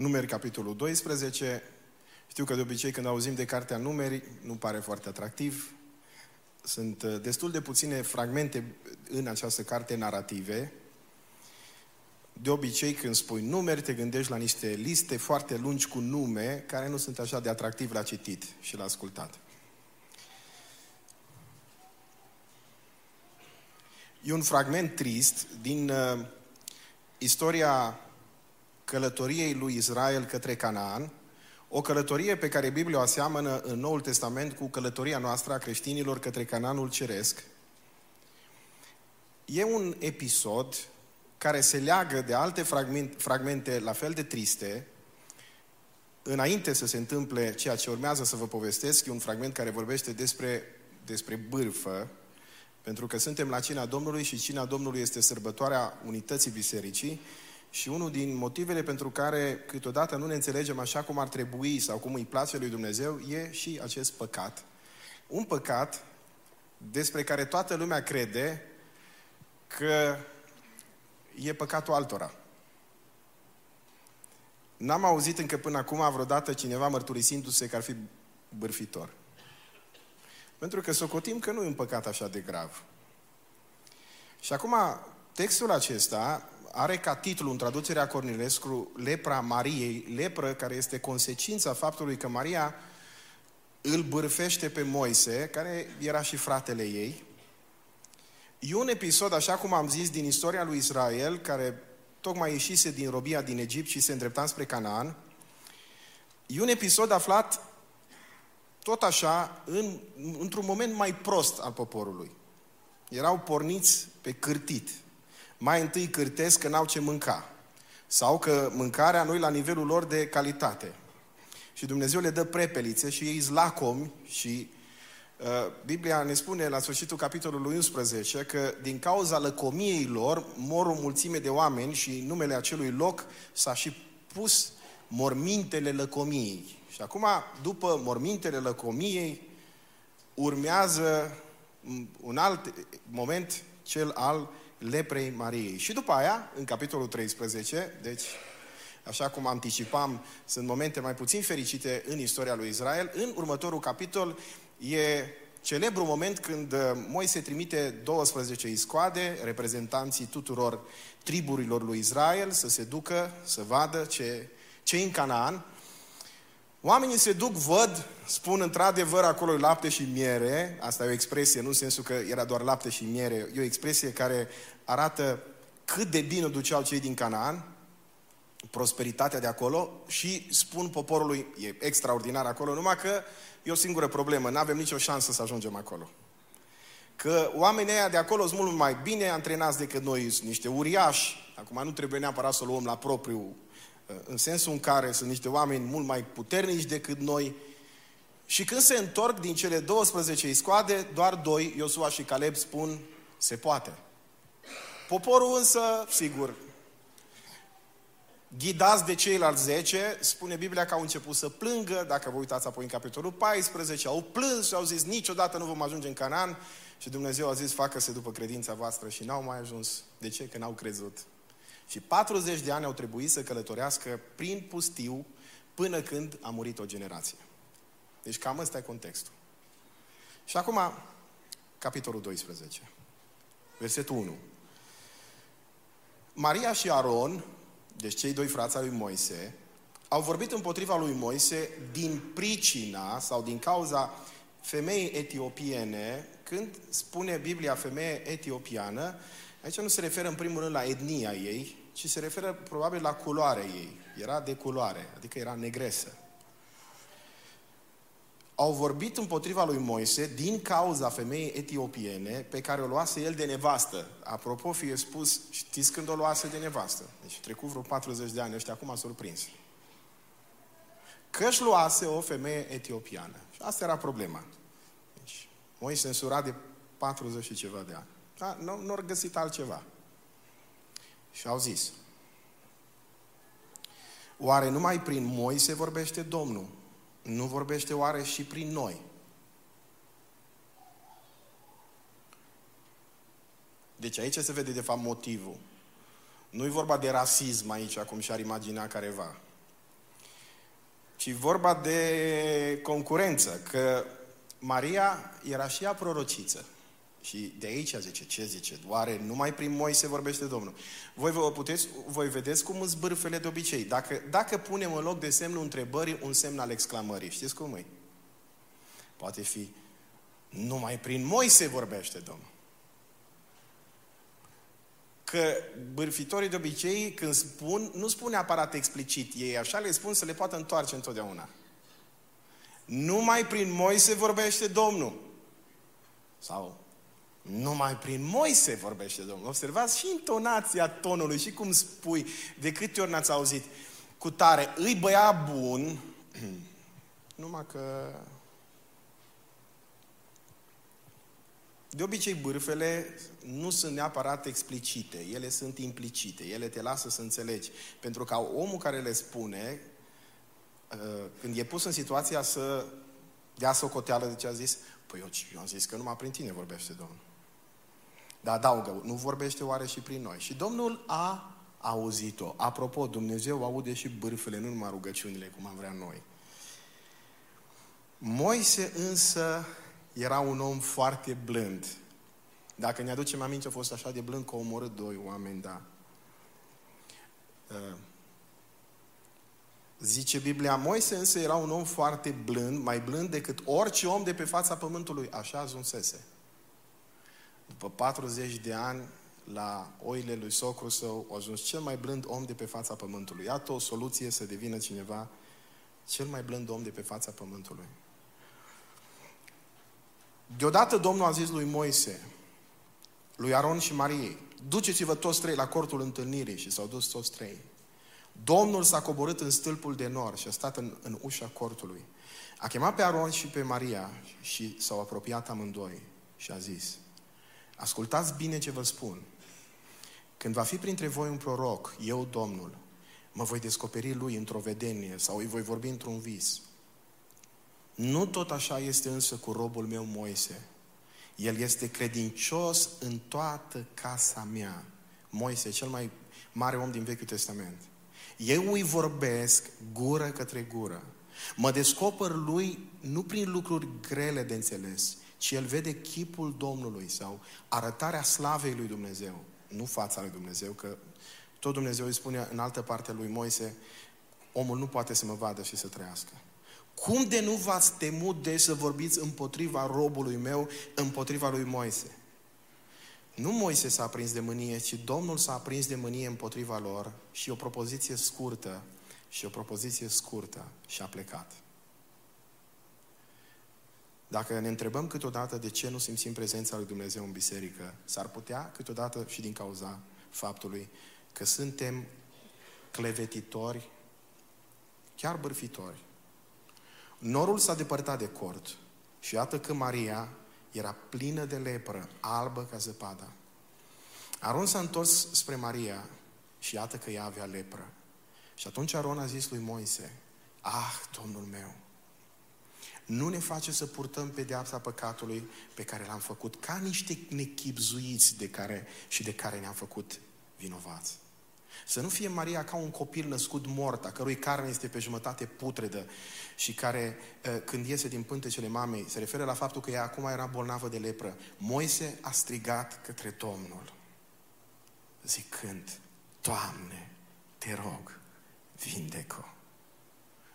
Numeri, capitolul 12. Știu că de obicei când auzim de cartea numeri, nu pare foarte atractiv. Sunt uh, destul de puține fragmente în această carte narrative. De obicei, când spui numeri, te gândești la niște liste foarte lungi cu nume, care nu sunt așa de atractiv la citit și la ascultat. E un fragment trist din uh, istoria călătoriei lui Israel către Canaan, o călătorie pe care Biblia o aseamănă în Noul Testament cu călătoria noastră a creștinilor către Canaanul Ceresc. E un episod care se leagă de alte fragmente la fel de triste, înainte să se întâmple ceea ce urmează să vă povestesc, e un fragment care vorbește despre, despre bârfă, pentru că suntem la cina Domnului și cina Domnului este sărbătoarea unității bisericii și unul din motivele pentru care câteodată nu ne înțelegem așa cum ar trebui sau cum îi place lui Dumnezeu e și acest păcat. Un păcat despre care toată lumea crede că e păcatul altora. N-am auzit încă până acum vreodată cineva mărturisindu-se că ar fi bârfitor. Pentru că socotim că nu e un păcat așa de grav. Și acum, textul acesta are ca titlu în traducerea Cornilescu lepra Mariei, lepră care este consecința faptului că Maria îl bârfește pe Moise, care era și fratele ei. E un episod, așa cum am zis, din istoria lui Israel, care tocmai ieșise din robia din Egipt și se îndrepta spre Canaan. E un episod aflat tot așa, în, într-un moment mai prost al poporului. Erau porniți pe cârtit. Mai întâi cârtesc că n-au ce mânca. Sau că mâncarea nu la nivelul lor de calitate. Și Dumnezeu le dă prepelițe și ei zlacomi și uh, Biblia ne spune la sfârșitul capitolului 11 că din cauza lăcomiei lor mor o mulțime de oameni și numele acelui loc s-a și pus mormintele lăcomiei. Și acum, după mormintele lăcomiei, urmează un alt moment, cel al leprei Mariei. Și după aia, în capitolul 13, deci, așa cum anticipam, sunt momente mai puțin fericite în istoria lui Israel, în următorul capitol e celebru moment când uh, Moise trimite 12 iscoade, reprezentanții tuturor triburilor lui Israel, să se ducă, să vadă ce, ce în Canaan, Oamenii se duc, văd, spun într-adevăr acolo lapte și miere, asta e o expresie, nu în sensul că era doar lapte și miere, e o expresie care arată cât de bine duceau cei din Canaan, prosperitatea de acolo și spun poporului, e extraordinar acolo, numai că e o singură problemă, nu avem nicio șansă să ajungem acolo. Că oamenii ăia de acolo sunt mult mai bine antrenați decât noi, sunt niște uriași. Acum nu trebuie neapărat să o luăm la propriu în sensul în care sunt niște oameni mult mai puternici decât noi. Și când se întorc din cele 12 iscoade, doar doi, Iosua și Caleb, spun, se poate. Poporul însă, sigur, ghidați de ceilalți 10, spune Biblia că au început să plângă, dacă vă uitați apoi în capitolul 14, au plâns și au zis, niciodată nu vom ajunge în Canaan. Și Dumnezeu a zis, facă-se după credința voastră și n-au mai ajuns. De ce? Că n-au crezut. Și 40 de ani au trebuit să călătorească prin pustiu până când a murit o generație. Deci cam ăsta e contextul. Și acum, capitolul 12. Versetul 1. Maria și Aron, deci cei doi frați al lui Moise, au vorbit împotriva lui Moise din pricina sau din cauza femeii etiopiene, când spune Biblia femeie etiopiană, aici nu se referă în primul rând la etnia ei, ci se referă probabil la culoarea ei. Era de culoare, adică era negresă. Au vorbit împotriva lui Moise din cauza femeii etiopiene pe care o luase el de nevastă. Apropo, fie spus, știți când o luase de nevastă? Deci trecut vreo 40 de ani, ăștia acum surprins. Că își luase o femeie etiopiană. Și asta era problema. Deci, Moise însura de 40 și ceva de ani. Da? Nu, nu au găsit altceva. Și au zis, oare numai prin Moise vorbește Domnul? Nu vorbește oare și prin noi? Deci aici se vede de fapt motivul. Nu e vorba de rasism aici, cum și-ar imagina careva. ci vorba de concurență, că Maria era și ea prorociță. Și de aici zice, ce zice? Oare numai prin Moise vorbește Domnul? Voi vă puteți, voi vedeți cum îți bârfele de obicei. Dacă, dacă punem în loc de semnul întrebării un semn al exclamării, știți cum e? Poate fi, numai prin Moise vorbește Domnul. Că bârfitorii de obicei, când spun, nu spun neapărat explicit, ei așa le spun să le poată întoarce întotdeauna. Numai prin Moise vorbește Domnul. Sau numai prin Moise vorbește Domnul. Observați și intonația tonului și cum spui, de câte ori n-ați auzit, cu tare, îi băia bun, numai că De obicei, bârfele nu sunt neapărat explicite, ele sunt implicite, ele te lasă să înțelegi. Pentru că omul care le spune, uh, când e pus în situația să dea socoteală de ce a zis, păi eu, eu am zis că numai prin tine vorbește Domnul. Dar adaugă, nu vorbește oare și prin noi. Și Domnul a auzit-o. Apropo, Dumnezeu aude și bârfele, nu numai rugăciunile, cum am vrea noi. Moise însă era un om foarte blând. Dacă ne aducem aminte, a fost așa de blând că a omorât doi oameni, da. Uh, zice Biblia, Moise însă era un om foarte blând, mai blând decât orice om de pe fața pământului. Așa ajunsese. După 40 de ani, la oile lui socru său, a ajuns cel mai blând om de pe fața pământului. Iată o soluție să devină cineva cel mai blând om de pe fața pământului. Deodată Domnul a zis lui Moise, lui Aron și Mariei, duceți-vă toți trei la cortul întâlnirii și s-au dus toți trei. Domnul s-a coborât în stâlpul de nor și a stat în, în ușa cortului. A chemat pe Aron și pe Maria și s-au apropiat amândoi și a zis, ascultați bine ce vă spun. Când va fi printre voi un proroc, eu, Domnul, mă voi descoperi lui într-o vedenie sau îi voi vorbi într-un vis. Nu tot așa este însă cu robul meu Moise. El este credincios în toată casa mea. Moise, cel mai mare om din Vechiul Testament. Eu îi vorbesc gură către gură. Mă descoper lui nu prin lucruri grele de înțeles, ci el vede chipul Domnului sau arătarea slavei lui Dumnezeu. Nu fața lui Dumnezeu, că tot Dumnezeu îi spune în altă parte lui Moise, omul nu poate să mă vadă și să trăiască. Cum de nu v-ați temut de să vorbiți împotriva robului meu, împotriva lui Moise? Nu Moise s-a aprins de mânie, ci Domnul s-a aprins de mânie împotriva lor și o propoziție scurtă, și o propoziție scurtă și a plecat. Dacă ne întrebăm câteodată de ce nu simțim prezența lui Dumnezeu în biserică, s-ar putea câteodată și din cauza faptului că suntem clevetitori, chiar bârfitori, Norul s-a depărtat de cort și iată că Maria era plină de lepră, albă ca zăpada. Aron s-a întors spre Maria și iată că ea avea lepră. Și atunci Aron a zis lui Moise, Ah, Domnul meu, nu ne face să purtăm pedeapsa păcatului pe care l-am făcut ca niște nechipzuiți de care, și de care ne-am făcut vinovați. Să nu fie Maria ca un copil născut mort, a cărui carne este pe jumătate putredă și care, ă, când iese din pântecele mamei, se referă la faptul că ea acum era bolnavă de lepră. Moise a strigat către Domnul, zicând, Doamne, te rog, vindecă.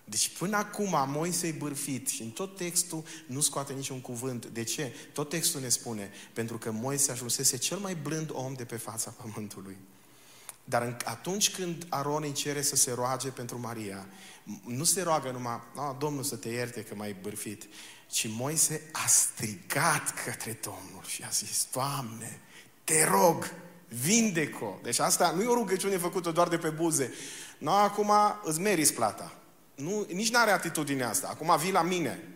Deci până acum Moise e bârfit și în tot textul nu scoate niciun cuvânt. De ce? Tot textul ne spune, pentru că Moise ajunsese cel mai blând om de pe fața pământului. Dar atunci când Aron îi cere să se roage pentru Maria, nu se roagă numai, oh, Domnul să te ierte că m-ai bârfit, ci Moise a strigat către Domnul și a zis, Doamne, te rog, vindeco. Deci asta nu e o rugăciune făcută doar de pe buze. Nu, acum îți meriți plata. Nu, nici nu are atitudinea asta. Acum vii la mine.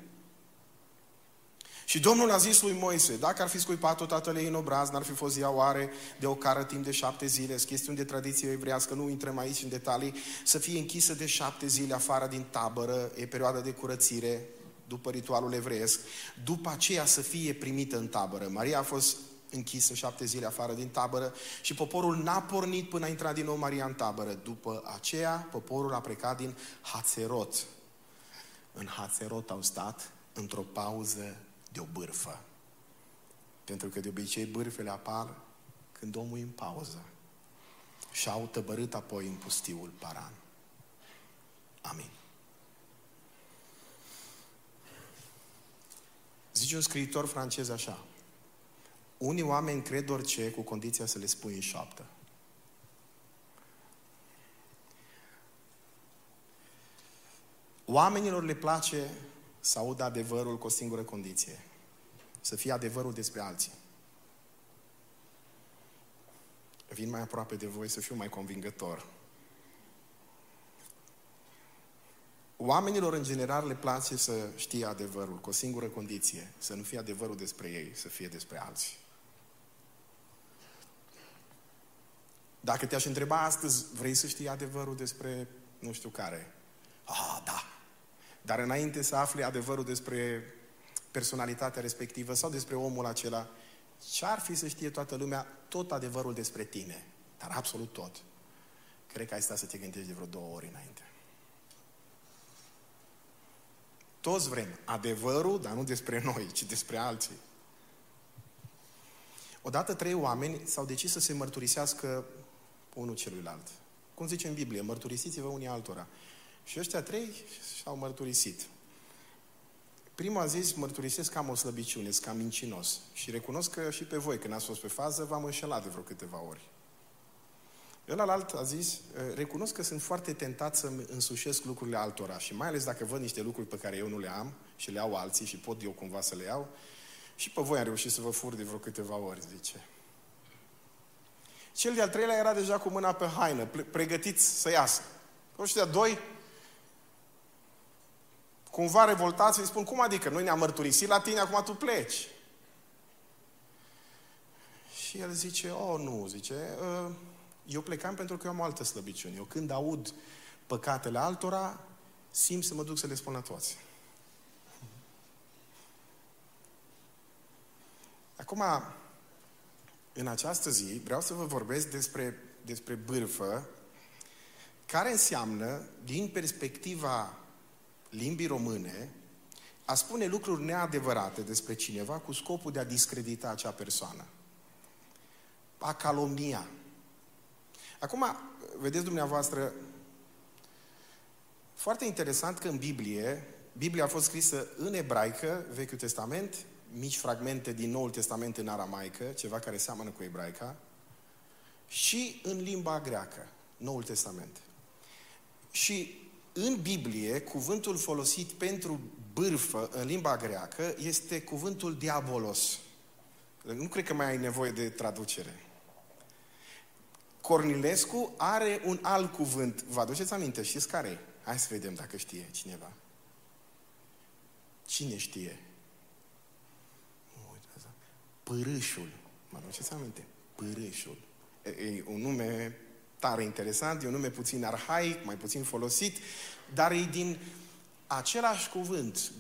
Și Domnul a zis lui Moise, dacă ar fi scuipat-o tatăl ei în obraz, n-ar fi fost ea oare de o cară timp de șapte zile, sunt chestiuni de tradiție evrească, nu intrăm aici în detalii, să fie închisă de șapte zile afară din tabără, e perioada de curățire, după ritualul evreiesc, după aceea să fie primită în tabără. Maria a fost închisă șapte zile afară din tabără și poporul n-a pornit până a intrat din nou Maria în tabără. După aceea, poporul a plecat din Hațerot, în Hațerot au stat într-o pauză de o bârfă. Pentru că de obicei bârfele apar când omul e în pauză. Și au tăbărât apoi în pustiul Paran. Amin. Zice un scriitor francez așa. Unii oameni cred orice cu condiția să le spui în șoaptă. Oamenilor le place să audă adevărul cu o singură condiție. Să fie adevărul despre alții. Vin mai aproape de voi să fiu mai convingător. Oamenilor în general le place să știe adevărul cu o singură condiție. Să nu fie adevărul despre ei, să fie despre alții. Dacă te-aș întreba astăzi, vrei să știi adevărul despre nu știu care? Ah, da. Dar înainte să afli adevărul despre personalitatea respectivă sau despre omul acela, ce ar fi să știe toată lumea tot adevărul despre tine? Dar absolut tot. Cred că ai stat să te gândești de vreo două ori înainte. Toți vrem adevărul, dar nu despre noi, ci despre alții. Odată trei oameni s-au decis să se mărturisească unul celuilalt. Cum zice în Biblie, mărturisiți-vă unii altora. Și ăștia trei și-au mărturisit. Prima a zis, mărturisesc că am o slăbiciune, sunt cam mincinos. Și recunosc că și pe voi, când ați fost pe fază, v-am înșelat de vreo câteva ori. Ălalt a zis, recunosc că sunt foarte tentat să însușesc lucrurile altora și mai ales dacă văd niște lucruri pe care eu nu le am și le au alții și pot eu cumva să le iau, și pe voi am reușit să vă fur de vreo câteva ori, zice. Cel de-al treilea era deja cu mâna pe haină, pregătit să iasă. Ăștia doi, cumva revoltați, îi spun, cum adică? Noi ne-am mărturisit la tine, acum tu pleci. Și el zice, oh, nu, zice, ă, eu plecam pentru că eu am o altă slăbiciune. Eu când aud păcatele altora, simt să mă duc să le spun la toți. Acum, în această zi, vreau să vă vorbesc despre, despre bârfă, care înseamnă, din perspectiva limbii române, a spune lucruri neadevărate despre cineva cu scopul de a discredita acea persoană. A calomnia. Acum, vedeți dumneavoastră, foarte interesant că în Biblie, Biblia a fost scrisă în ebraică, Vechiul Testament, mici fragmente din Noul Testament în aramaică, ceva care seamănă cu ebraica, și în limba greacă, Noul Testament. Și în Biblie, cuvântul folosit pentru bârfă în limba greacă este cuvântul diabolos. Nu cred că mai ai nevoie de traducere. Cornilescu are un alt cuvânt. Vă aduceți aminte? Știți care e? Hai să vedem dacă știe cineva. Cine știe? Părâșul. Mă aduceți aminte? Părâșul. E un nume tare interesant, e un nume puțin arhaic, mai puțin folosit, dar e din același cuvânt,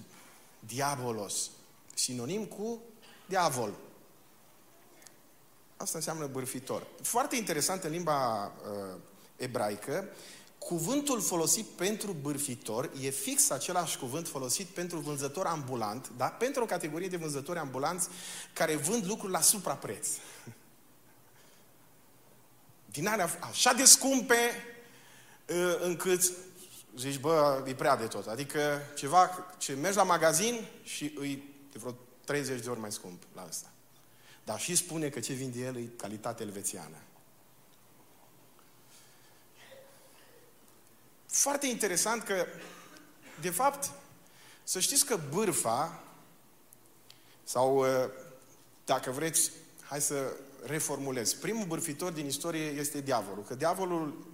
diabolos, sinonim cu diavol. Asta înseamnă bârfitor. Foarte interesant în limba uh, ebraică, cuvântul folosit pentru bârfitor e fix același cuvânt folosit pentru vânzător ambulant, da? pentru o categorie de vânzători ambulanți care vând lucruri la suprapreț. Din alea așa de scumpe uh, încât zici, bă, e prea de tot. Adică ceva ce mergi la magazin și îi de vreo 30 de ori mai scump la asta. Dar și spune că ce vinde el e calitate elvețiană. Foarte interesant că, de fapt, să știți că bârfa, sau uh, dacă vreți, hai să reformulez. Primul bârfitor din istorie este diavolul. Că diavolul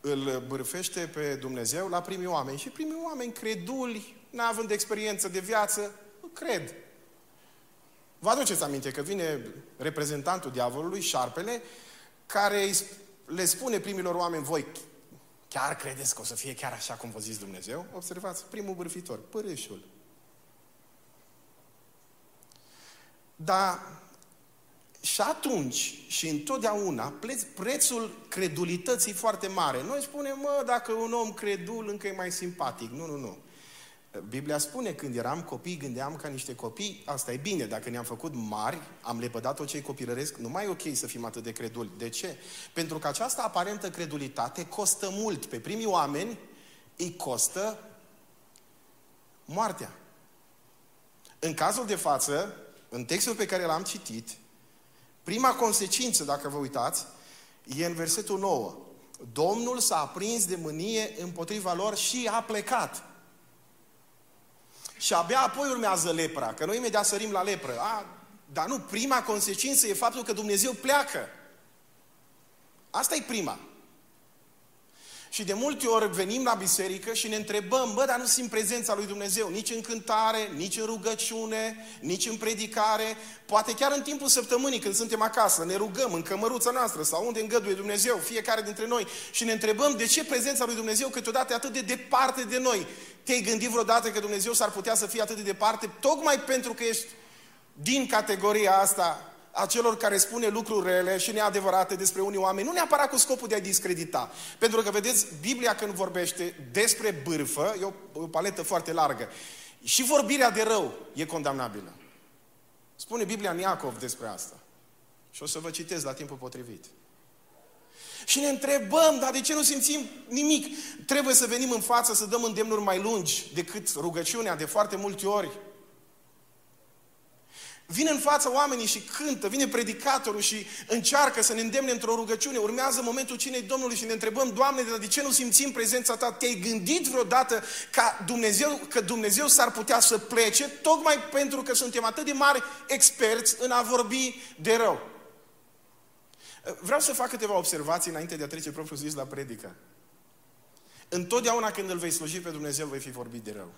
îl bârfește pe Dumnezeu la primii oameni. Și primii oameni creduli, neavând experiență de viață, cred. Vă aduceți aminte că vine reprezentantul diavolului, șarpele, care le spune primilor oameni, voi chiar credeți că o să fie chiar așa cum vă zis Dumnezeu? Observați, primul bârfitor, părâșul. Dar și atunci și întotdeauna prețul credulității foarte mare. Noi spunem, mă, dacă un om credul încă e mai simpatic. Nu, nu, nu. Biblia spune, când eram copii, gândeam ca niște copii, asta e bine, dacă ne-am făcut mari, am lepădat tot ce copilăresc, nu mai e ok să fim atât de creduli. De ce? Pentru că această aparentă credulitate costă mult. Pe primii oameni îi costă moartea. În cazul de față, în textul pe care l-am citit, prima consecință, dacă vă uitați, e în versetul 9. Domnul s-a aprins de mânie împotriva lor și a plecat. Și abia apoi urmează lepra, că noi imediat sărim la lepră. A, dar nu, prima consecință e faptul că Dumnezeu pleacă. Asta e prima. Și de multe ori venim la biserică și ne întrebăm, bă, dar nu simt prezența lui Dumnezeu, nici în cântare, nici în rugăciune, nici în predicare, poate chiar în timpul săptămânii când suntem acasă, ne rugăm în cămăruța noastră sau unde îngăduie Dumnezeu, fiecare dintre noi, și ne întrebăm de ce prezența lui Dumnezeu câteodată e atât de departe de noi. Te-ai gândit vreodată că Dumnezeu s-ar putea să fie atât de departe, tocmai pentru că ești din categoria asta a celor care spune lucruri rele și neadevărate despre unii oameni, nu neapărat cu scopul de a discredita. Pentru că, vedeți, Biblia când vorbește despre bârfă, e o, o paletă foarte largă, și vorbirea de rău e condamnabilă. Spune Biblia în Iacov despre asta. Și o să vă citesc la timpul potrivit. Și ne întrebăm, dar de ce nu simțim nimic? Trebuie să venim în față să dăm îndemnuri mai lungi decât rugăciunea de foarte multe ori. Vine în fața oamenii și cântă, vine predicatorul și încearcă să ne îndemne într-o rugăciune. Urmează momentul cinei Domnului și ne întrebăm, Doamne, de ce nu simțim prezența Ta? Te-ai gândit vreodată ca Dumnezeu, că Dumnezeu s-ar putea să plece tocmai pentru că suntem atât de mari experți în a vorbi de rău? Vreau să fac câteva observații înainte de a trece propriu zis la predică. Întotdeauna când îl vei sluji pe Dumnezeu, vei fi vorbit de rău.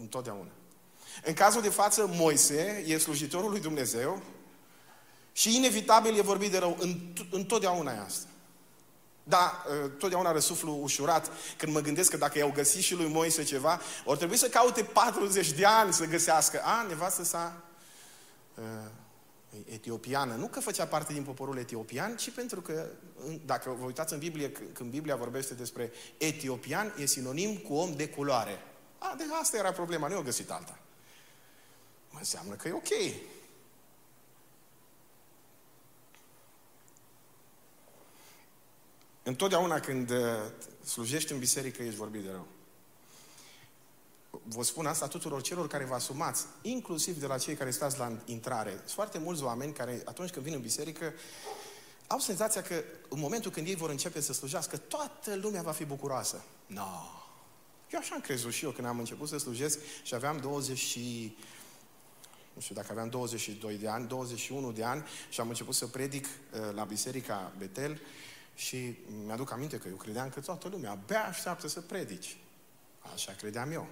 Întotdeauna. În cazul de față, Moise e slujitorul lui Dumnezeu și inevitabil e vorbit de rău. Întotdeauna e asta. Da, ă, totdeauna răsuflu ușurat când mă gândesc că dacă i-au găsit și lui Moise ceva, or trebui să caute 40 de ani să găsească. A, nevastă sa uh, etiopiană. Nu că făcea parte din poporul etiopian, ci pentru că, dacă vă uitați în Biblie, când Biblia vorbește despre etiopian, e sinonim cu om de culoare. A, de asta era problema, nu i-au găsit alta înseamnă că e ok. Întotdeauna când uh, slujești în biserică, ești vorbit de rău. Vă spun asta tuturor celor care vă asumați, inclusiv de la cei care stați la intrare. Sunt foarte mulți oameni care, atunci când vin în biserică, au senzația că în momentul când ei vor începe să slujească, toată lumea va fi bucuroasă. Nu. No. Eu așa am crezut și eu când am început să slujesc și aveam 20 nu știu dacă aveam 22 de ani, 21 de ani și am început să predic uh, la Biserica Betel și mi-aduc aminte că eu credeam că toată lumea abia așteaptă să predici. Așa credeam eu.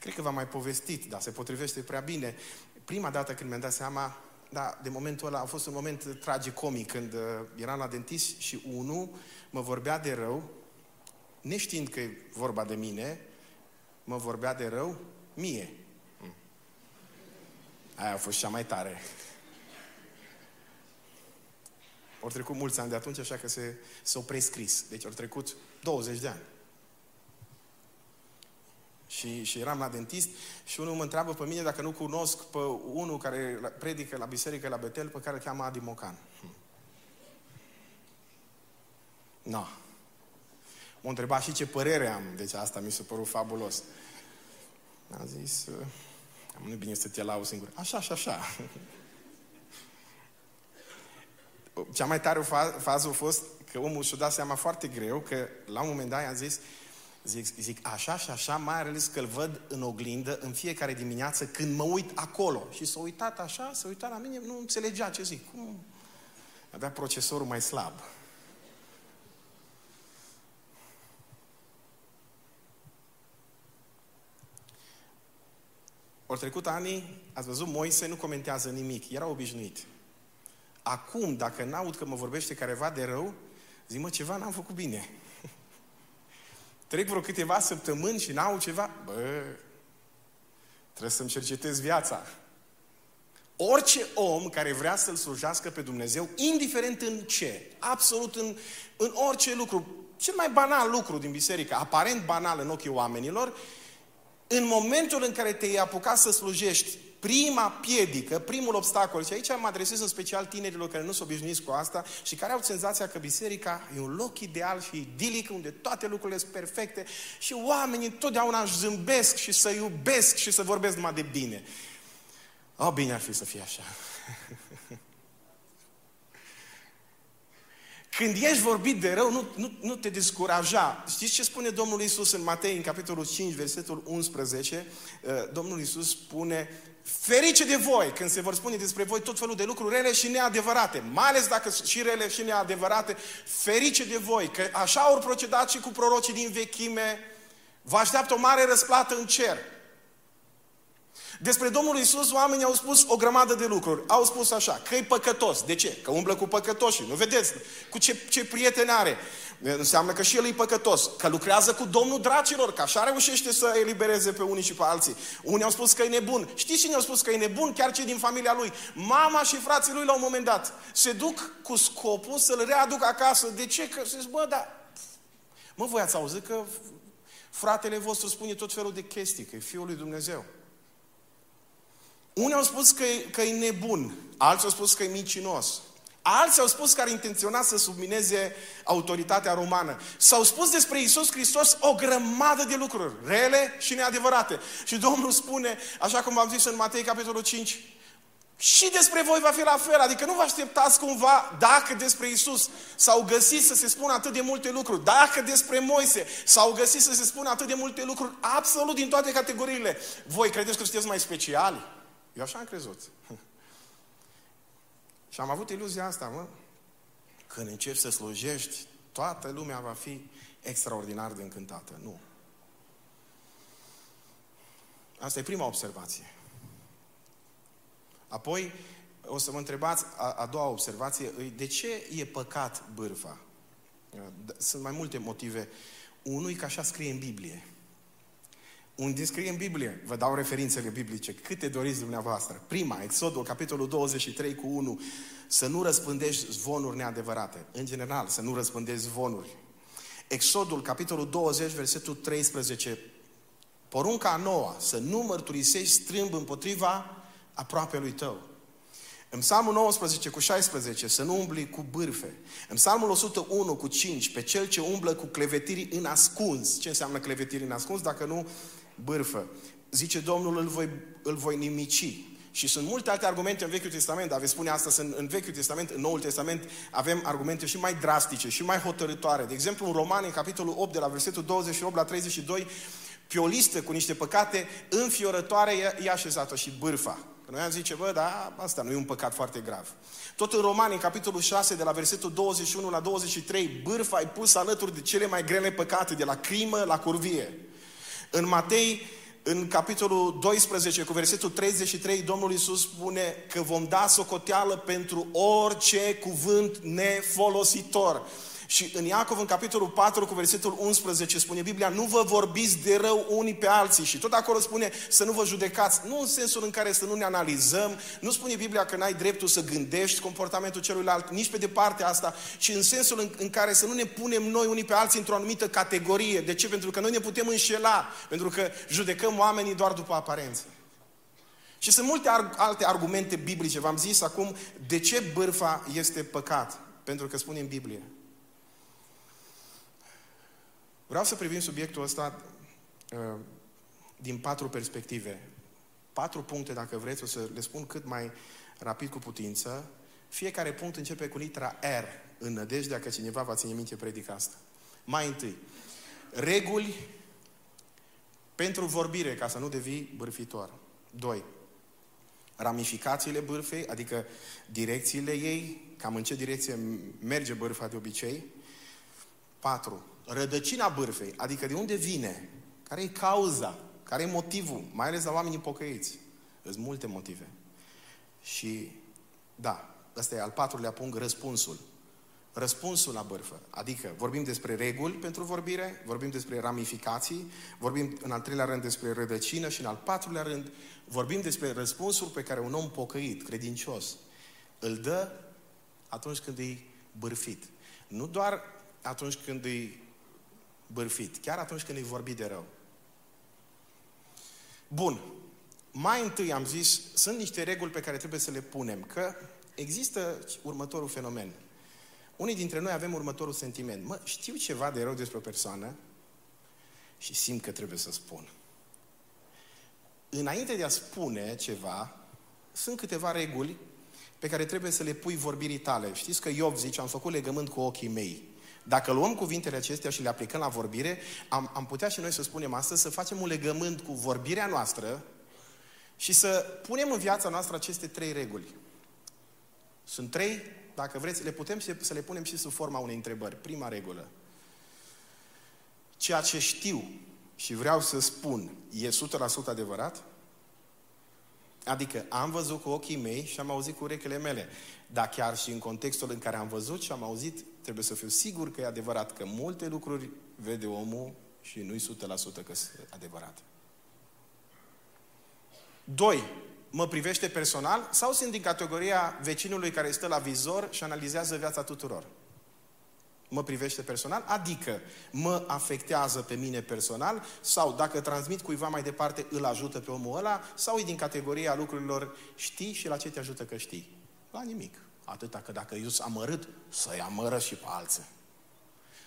Cred că v-am mai povestit, dar se potrivește prea bine. Prima dată când mi-am dat seama, da, de momentul ăla a fost un moment tragicomic când uh, eram la dentist și unul mă vorbea de rău, neștiind că e vorba de mine, mă vorbea de rău mie. Aia a fost cea mai tare. Au trecut mulți ani de atunci, așa că se, s-au prescris. Deci au trecut 20 de ani. Și, și eram la dentist și unul mă întreabă pe mine dacă nu cunosc pe unul care predică la biserică la Betel, pe care îl cheamă Adi Mocan. Hm. No. M-a întrebat și ce părere am. Deci asta mi s-a părut fabulos. Am zis, nu e bine să te lau singur. Așa, așa, așa. Cea mai tare fază a fost că omul și-a dat seama foarte greu că la un moment dat i-a zis zic, zic așa și așa, mai ales că îl văd în oglindă în fiecare dimineață când mă uit acolo. Și s-a uitat așa, s-a uitat la mine, nu înțelegea ce zic. Cum? Avea procesorul mai slab. Ori trecut ani, ați văzut, Moise nu comentează nimic, era obișnuit. Acum, dacă n-aud că mă vorbește careva de rău, zic, mă, ceva n-am făcut bine. Trec vreo câteva săptămâni și n-aud ceva, bă, trebuie să-mi cercetez viața. Orice om care vrea să-L slujească pe Dumnezeu, indiferent în ce, absolut în, în orice lucru, cel mai banal lucru din biserică, aparent banal în ochii oamenilor, în momentul în care te-ai apucat să slujești, prima piedică, primul obstacol, și aici mă adresez în special tinerilor care nu sunt obișnuiți cu asta și care au senzația că biserica e un loc ideal și idilic unde toate lucrurile sunt perfecte și oamenii totdeauna își zâmbesc și să iubesc și să vorbesc numai de bine. Oh, bine ar fi să fie așa. Când ești vorbit de rău, nu, nu, nu te descuraja. Știți ce spune Domnul Isus în Matei, în capitolul 5, versetul 11? Uh, Domnul Isus spune, ferice de voi când se vor spune despre voi tot felul de lucruri rele și neadevărate. Mai ales dacă și rele și neadevărate, ferice de voi, că așa au procedat și cu prorocii din vechime. Vă așteaptă o mare răsplată în cer. Despre Domnul Isus, oamenii au spus o grămadă de lucruri. Au spus așa, că e păcătos. De ce? Că umblă cu păcătoși. Nu vedeți cu ce, ce prieteni are. Înseamnă că și el e păcătos. Că lucrează cu Domnul dracilor, că așa reușește să elibereze pe unii și pe alții. Unii au spus că e nebun. Știți cine au spus că e nebun? Chiar cei din familia lui. Mama și frații lui la un moment dat se duc cu scopul să-l readuc acasă. De ce? Că se zic, bă, dar... Mă, voi ați auzit că fratele vostru spune tot felul de chestii, că e Fiul lui Dumnezeu. Unii au spus că e, că e nebun, alții au spus că e mincinos. Alții au spus că ar intenționa să submineze autoritatea romană. S-au spus despre Isus Hristos o grămadă de lucruri, rele și neadevărate. Și Domnul spune, așa cum v-am zis în Matei, capitolul 5, și despre voi va fi la fel. Adică nu vă așteptați cumva dacă despre Isus s-au găsit să se spună atât de multe lucruri, dacă despre Moise s-au găsit să se spună atât de multe lucruri, absolut din toate categoriile. Voi credeți că sunteți mai speciali? Eu așa am crezut. Și am avut iluzia asta, mă. Când începi să slujești, toată lumea va fi extraordinar de încântată. Nu. Asta e prima observație. Apoi, o să mă întrebați, a, a doua observație, de ce e păcat bârfa? Sunt mai multe motive. Unul e că așa scrie în Biblie. Unde scrie în Biblie, vă dau referințele biblice, câte doriți dumneavoastră. Prima, Exodul, capitolul 23 cu 1, să nu răspândești zvonuri neadevărate. În general, să nu răspândești zvonuri. Exodul, capitolul 20, versetul 13, porunca a noua, să nu mărturisești strâmb împotriva aproape lui tău. În Psalmul 19 cu 16, să nu umbli cu bârfe. În Psalmul 101 cu 5, pe cel ce umblă cu clevetiri în ascuns. Ce înseamnă clevetiri în ascuns? Dacă nu bârfă. Zice Domnul, îl voi, îl voi nimici. Și sunt multe alte argumente în Vechiul Testament, dar veți spune asta, în, în Vechiul Testament, în Noul Testament, avem argumente și mai drastice, și mai hotărătoare. De exemplu, în Romani, în capitolul 8, de la versetul 28 la 32, pe o listă cu niște păcate înfiorătoare i-a așezat-o și bârfa. Că noi am zice, bă, da, asta nu e un păcat foarte grav. Tot în Romani, în capitolul 6, de la versetul 21 la 23, bârfa ai pus alături de cele mai grele păcate, de la crimă la curvie. În Matei, în capitolul 12, cu versetul 33, Domnul Iisus spune că vom da socoteală pentru orice cuvânt nefolositor. Și în Iacov, în capitolul 4, cu versetul 11, spune Biblia, nu vă vorbiți de rău unii pe alții. Și tot acolo spune să nu vă judecați. Nu în sensul în care să nu ne analizăm, nu spune Biblia că n-ai dreptul să gândești comportamentul celuilalt, nici pe departe asta, ci în sensul în, în care să nu ne punem noi unii pe alții într-o anumită categorie. De ce? Pentru că noi ne putem înșela, pentru că judecăm oamenii doar după aparență. Și sunt multe alte argumente biblice. V-am zis acum de ce bârfa este păcat. Pentru că spune în Biblie. Vreau să privim subiectul ăsta uh, din patru perspective. Patru puncte, dacă vreți, o să le spun cât mai rapid cu putință. Fiecare punct începe cu litera R, în nădejdea că cineva va ține minte predica asta. Mai întâi, reguli pentru vorbire, ca să nu devii bârfitor. Doi, ramificațiile bârfei, adică direcțiile ei, cam în ce direcție merge bârfa de obicei. Patru, rădăcina bârfei, adică de unde vine, care e cauza, care e motivul, mai ales la oamenii pocăiți. Sunt multe motive. Și, da, ăsta e al patrulea punct, răspunsul. răspunsul la bârfă. Adică vorbim despre reguli pentru vorbire, vorbim despre ramificații, vorbim în al treilea rând despre rădăcină și în al patrulea rând vorbim despre răspunsul pe care un om pocăit, credincios, îl dă atunci când e bârfit. Nu doar atunci când e bârfit, chiar atunci când e vorbit de rău. Bun. Mai întâi am zis, sunt niște reguli pe care trebuie să le punem, că există următorul fenomen. Unii dintre noi avem următorul sentiment. Mă, știu ceva de rău despre o persoană și simt că trebuie să spun. Înainte de a spune ceva, sunt câteva reguli pe care trebuie să le pui vorbirii tale. Știți că Iov zice, am făcut legământ cu ochii mei. Dacă luăm cuvintele acestea și le aplicăm la vorbire, am, am putea și noi să spunem astăzi să facem un legământ cu vorbirea noastră și să punem în viața noastră aceste trei reguli. Sunt trei, dacă vreți, le putem să le punem și sub forma unei întrebări. Prima regulă. Ceea ce știu și vreau să spun e 100% adevărat? Adică am văzut cu ochii mei și am auzit cu urechile mele. Dar chiar și în contextul în care am văzut și am auzit, trebuie să fiu sigur că e adevărat, că multe lucruri vede omul și nu-i 100% că sunt adevărat. Doi, mă privește personal sau sunt din categoria vecinului care stă la vizor și analizează viața tuturor? Mă privește personal, adică mă afectează pe mine personal sau dacă transmit cuiva mai departe îl ajută pe omul ăla sau e din categoria lucrurilor știi și la ce te ajută că știi? La nimic. Atâta că dacă eu sunt amărât, să-i amără și pe alții.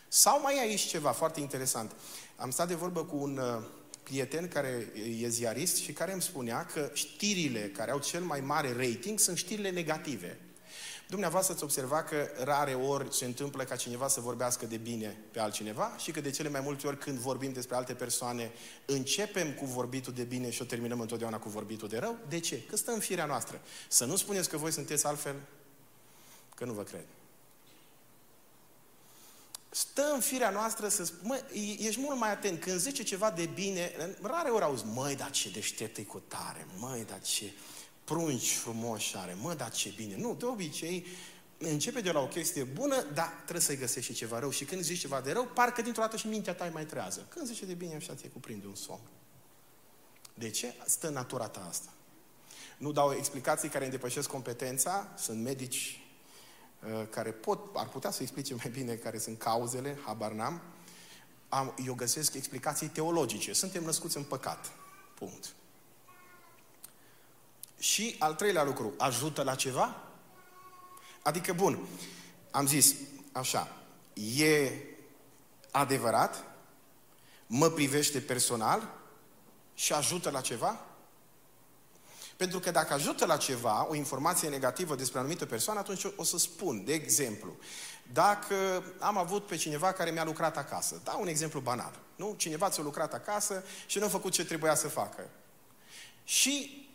Sau mai e aici ceva foarte interesant. Am stat de vorbă cu un uh, prieten care e ziarist și care îmi spunea că știrile care au cel mai mare rating sunt știrile negative. Dumneavoastră ați observat că rare ori se întâmplă ca cineva să vorbească de bine pe altcineva și că de cele mai multe ori când vorbim despre alte persoane începem cu vorbitul de bine și o terminăm întotdeauna cu vorbitul de rău. De ce? Că stă în firea noastră. Să nu spuneți că voi sunteți altfel, că nu vă cred. Stă în firea noastră să spun, mă, ești mult mai atent. Când zice ceva de bine, rare ori auzi, măi, dar ce deștept e cu tare, măi, dar ce prunci frumoși are, mă, dar ce bine. Nu, de obicei, începe de la o chestie bună, dar trebuie să-i găsești și ceva rău. Și când zici ceva de rău, parcă dintr-o dată și mintea ta e mai trează. Când zice de bine, așa ți cuprinde un somn. De ce? Stă în natura ta asta. Nu dau explicații care îmi depășesc competența, sunt medici uh, care pot, ar putea să explice mai bine care sunt cauzele, habar n-am. Am, eu găsesc explicații teologice. Suntem născuți în păcat. Punct. Și al treilea lucru, ajută la ceva? Adică, bun, am zis așa, e adevărat, mă privește personal și ajută la ceva? Pentru că dacă ajută la ceva, o informație negativă despre o anumită persoană, atunci o să spun, de exemplu, dacă am avut pe cineva care mi-a lucrat acasă, da, un exemplu banal, nu? Cineva ți-a lucrat acasă și nu a făcut ce trebuia să facă. Și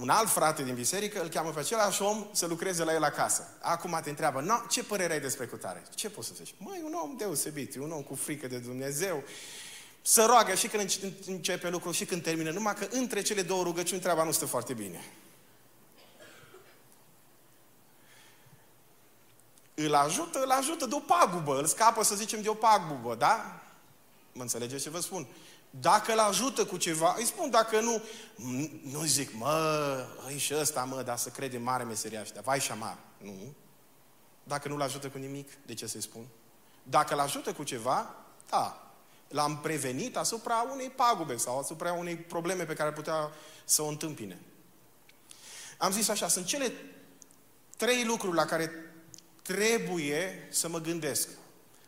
un alt frate din biserică îl cheamă pe același om să lucreze la el acasă. Acum te întreabă, no, ce părere ai despre cutare? Ce poți să zici? Măi, un om deosebit, un om cu frică de Dumnezeu, să roagă și când începe lucrul și când termină, numai că între cele două rugăciuni treaba nu stă foarte bine. Îl ajută, îl ajută de o pagubă, îl scapă, să zicem, de o pagubă, da? Mă înțelegeți ce vă spun? Dacă îl ajută cu ceva, îi spun, dacă nu, nu zic, mă, îi și ăsta, mă, dar să crede mare meseria ăștia, vai și șamar. Nu. Dacă nu-l ajută cu nimic, de ce să-i spun? Dacă îl ajută cu ceva, da, l-am prevenit asupra unei pagube sau asupra unei probleme pe care ar putea să o întâmpine. Am zis așa, sunt cele trei lucruri la care trebuie să mă gândesc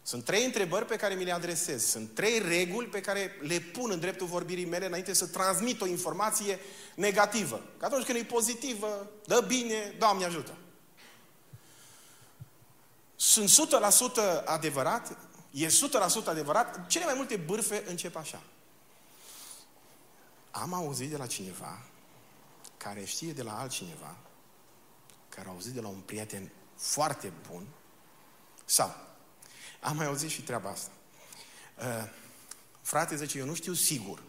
sunt trei întrebări pe care mi le adresez. Sunt trei reguli pe care le pun în dreptul vorbirii mele înainte să transmit o informație negativă. Că atunci când e pozitivă, dă bine, Doamne ajută. Sunt 100% adevărat, e 100% adevărat, cele mai multe bârfe încep așa. Am auzit de la cineva care știe de la altcineva, care a auzit de la un prieten foarte bun, sau am mai auzit și treaba asta. Uh, frate zice, eu nu știu sigur.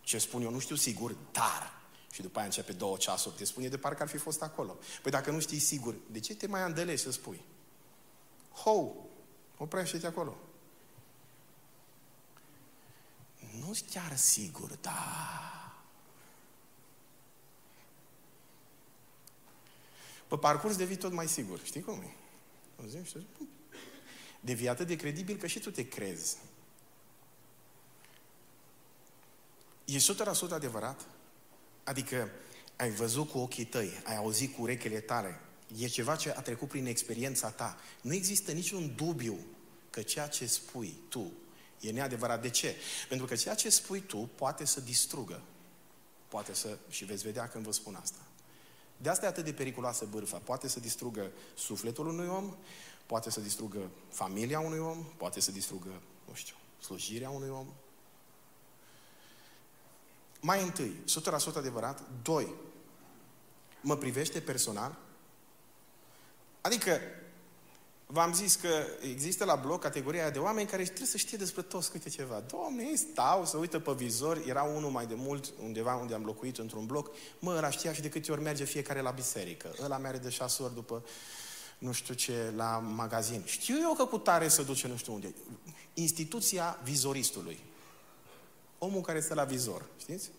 Ce spun eu nu știu sigur, dar... Și după aia începe două ceasuri, te spune de parcă ar fi fost acolo. Păi dacă nu știi sigur, de ce te mai andelești să spui? Hou, oprește-te acolo. Nu chiar sigur, da. Pe parcurs devii tot mai sigur. Știi cum e? Devii atât de credibil că și tu te crezi. E 100% adevărat? Adică ai văzut cu ochii tăi, ai auzit cu urechile tale, e ceva ce a trecut prin experiența ta. Nu există niciun dubiu că ceea ce spui tu e neadevărat. De ce? Pentru că ceea ce spui tu poate să distrugă. Poate să, și veți vedea când vă spun asta. De asta e atât de periculoasă bârfa. Poate să distrugă sufletul unui om, poate să distrugă familia unui om, poate să distrugă, nu știu, slujirea unui om. Mai întâi, 100% adevărat. Doi, mă privește personal? Adică, v-am zis că există la bloc categoria de oameni care trebuie să știe despre toți câte ceva. Doamne, ei stau, să uită pe vizor. Era unul mai de mult, undeva unde am locuit într-un bloc. Mă, ăla știa și de câte ori merge fiecare la biserică. Ăla merge de șase ori după nu știu ce, la magazin. Știu eu că cu tare să duce nu știu unde. Instituția vizoristului. Omul care stă la vizor, știți?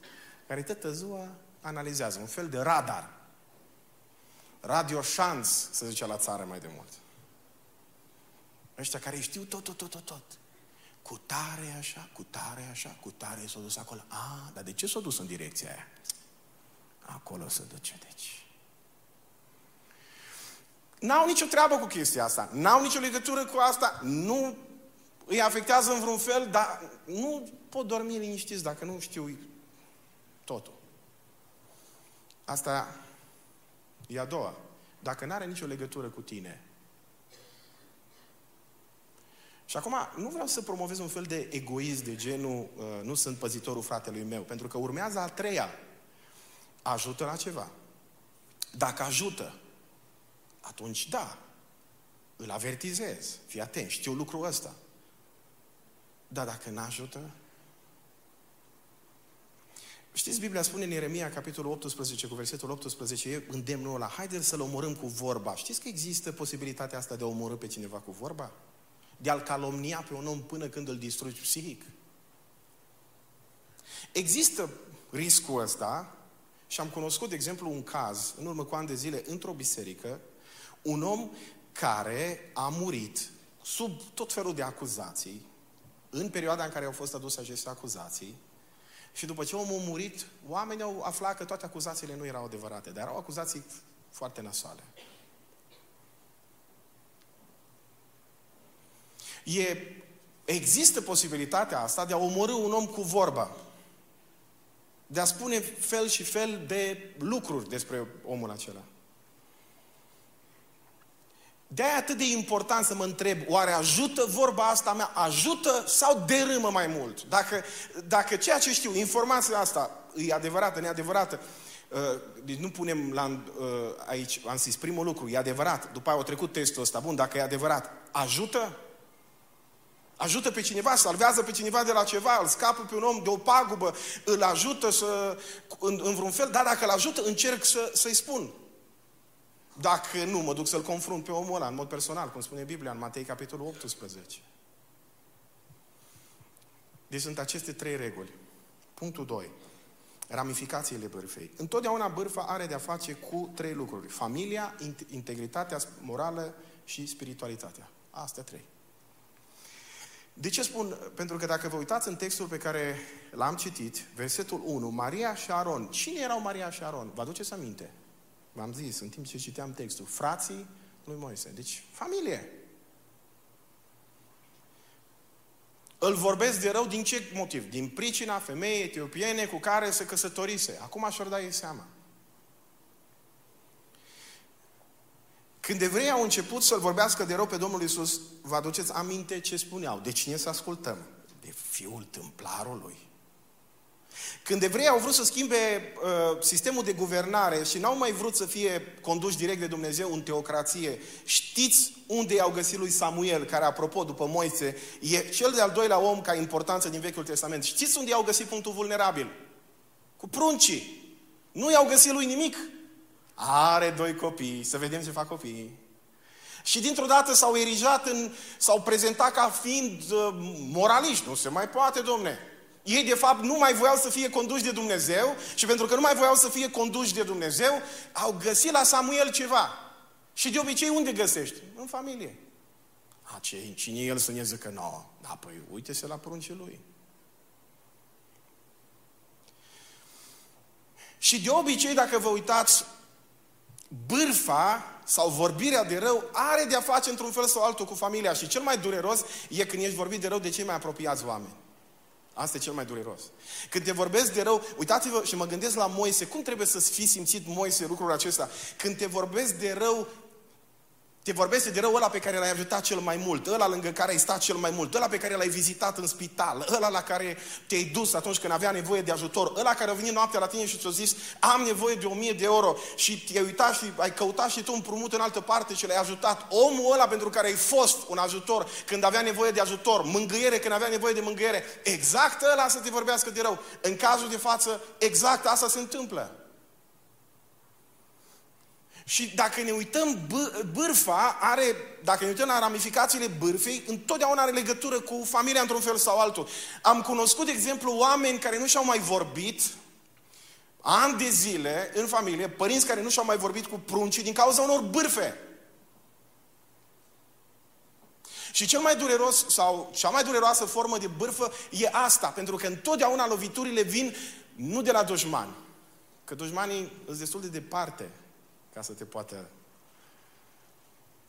Care toată ziua analizează, un fel de radar. Radio șanț, să zicea la țară mai de mult. Ăștia care știu tot, tot, tot, tot, tot. Cu tare așa, cu tare așa, cu tare s-a dus acolo. A, dar de ce s-a dus în direcția aia? Acolo se duce, deci. N-au nicio treabă cu chestia asta. N-au nicio legătură cu asta. Nu îi afectează în vreun fel, dar nu pot dormi liniștiți dacă nu știu totul. Asta e a doua. Dacă nu are nicio legătură cu tine. Și acum, nu vreau să promovez un fel de egoism de genul uh, nu sunt păzitorul fratelui meu, pentru că urmează a treia. Ajută la ceva. Dacă ajută, atunci da, îl avertizez. Fii atent, știu lucrul ăsta. Dar dacă n-ajută, Știți, Biblia spune în Ieremia, capitolul 18, cu versetul 18, e îndemnul ăla, haideți să-l omorâm cu vorba. Știți că există posibilitatea asta de a omorâ pe cineva cu vorba? De a-l calomnia pe un om până când îl distrugi psihic? Există riscul ăsta și am cunoscut, de exemplu, un caz, în urmă cu ani de zile, într-o biserică, un om care a murit sub tot felul de acuzații, în perioada în care au fost aduse aceste acuzații, și după ce omul a murit, oamenii au aflat că toate acuzațiile nu erau adevărate, dar erau acuzații foarte nasoale. E, există posibilitatea asta de a omorâ un om cu vorba. De a spune fel și fel de lucruri despre omul acela. De e atât de important să mă întreb, oare ajută vorba asta mea, ajută sau derâmă mai mult? Dacă, dacă ceea ce știu, informația asta e adevărată, neadevărată, uh, deci nu punem la, uh, aici, am zis, primul lucru, e adevărat, după aia a trecut testul ăsta, bun, dacă e adevărat, ajută? Ajută pe cineva, salvează pe cineva de la ceva, îl scapă pe un om de o pagubă, îl ajută să, în, în vreun fel, dar dacă îl ajută, încerc să, să-i spun. Dacă nu, mă duc să-l confrunt pe omul ăla, în mod personal, cum spune Biblia în Matei, capitolul 18. Deci sunt aceste trei reguli. Punctul 2. Ramificațiile bârfei. Întotdeauna bârfa are de-a face cu trei lucruri. Familia, integritatea morală și spiritualitatea. Astea trei. De ce spun? Pentru că dacă vă uitați în textul pe care l-am citit, versetul 1, Maria și Aron. Cine erau Maria și Aron? Vă aduceți aminte? V-am zis în timp ce citeam textul. Frații lui Moise. Deci, familie. Îl vorbesc de rău din ce motiv? Din pricina femeii etiopiene cu care se căsătorise. Acum aș da ei seama. Când evreii au început să-L vorbească de rău pe Domnul Isus, vă aduceți aminte ce spuneau. De cine să ascultăm? De fiul tâmplarului. Când evreii au vrut să schimbe uh, sistemul de guvernare și n-au mai vrut să fie conduși direct de Dumnezeu în teocrație, știți unde i-au găsit lui Samuel, care, apropo, după Moise, e cel de-al doilea om ca importanță din Vechiul Testament. Știți unde i-au găsit punctul vulnerabil? Cu pruncii. Nu i-au găsit lui nimic. Are doi copii, să vedem ce fac copiii. Și dintr-o dată s-au erijat, în, s-au prezentat ca fiind uh, moraliști. Nu se mai poate, domne. Ei, de fapt, nu mai voiau să fie conduși de Dumnezeu și pentru că nu mai voiau să fie conduși de Dumnezeu, au găsit la Samuel ceva. Și de obicei unde găsești? În familie. A, ce, cine el să ne zică, nu, da, păi uite-se la pruncii lui. Și de obicei, dacă vă uitați, bârfa sau vorbirea de rău are de a face într-un fel sau altul cu familia. Și cel mai dureros e când ești vorbit de rău de cei mai apropiați oameni. Asta e cel mai dureros. Când te vorbesc de rău, uitați-vă și mă gândesc la Moise, cum trebuie să fi simțit Moise lucrul acesta? Când te vorbesc de rău te vorbește de rău ăla pe care l-ai ajutat cel mai mult, ăla lângă care ai stat cel mai mult, ăla pe care l-ai vizitat în spital, ăla la care te-ai dus atunci când avea nevoie de ajutor, ăla care a venit noaptea la tine și ți-a zis am nevoie de 1000 de euro și te-ai uitat și ai căutat și tu împrumut în altă parte și l-ai ajutat. Omul ăla pentru care ai fost un ajutor când avea nevoie de ajutor, mângâiere când avea nevoie de mângâiere, exact ăla să te vorbească de rău. În cazul de față, exact asta se întâmplă. Și dacă ne uităm, bârfa are, dacă ne uităm la ramificațiile bârfei, întotdeauna are legătură cu familia într-un fel sau altul. Am cunoscut, de exemplu, oameni care nu și-au mai vorbit ani de zile în familie, părinți care nu și-au mai vorbit cu pruncii din cauza unor bârfe. Și cel mai dureros sau cea mai dureroasă formă de bârfă e asta, pentru că întotdeauna loviturile vin nu de la dușmani, că dușmanii sunt destul de departe ca să te poată...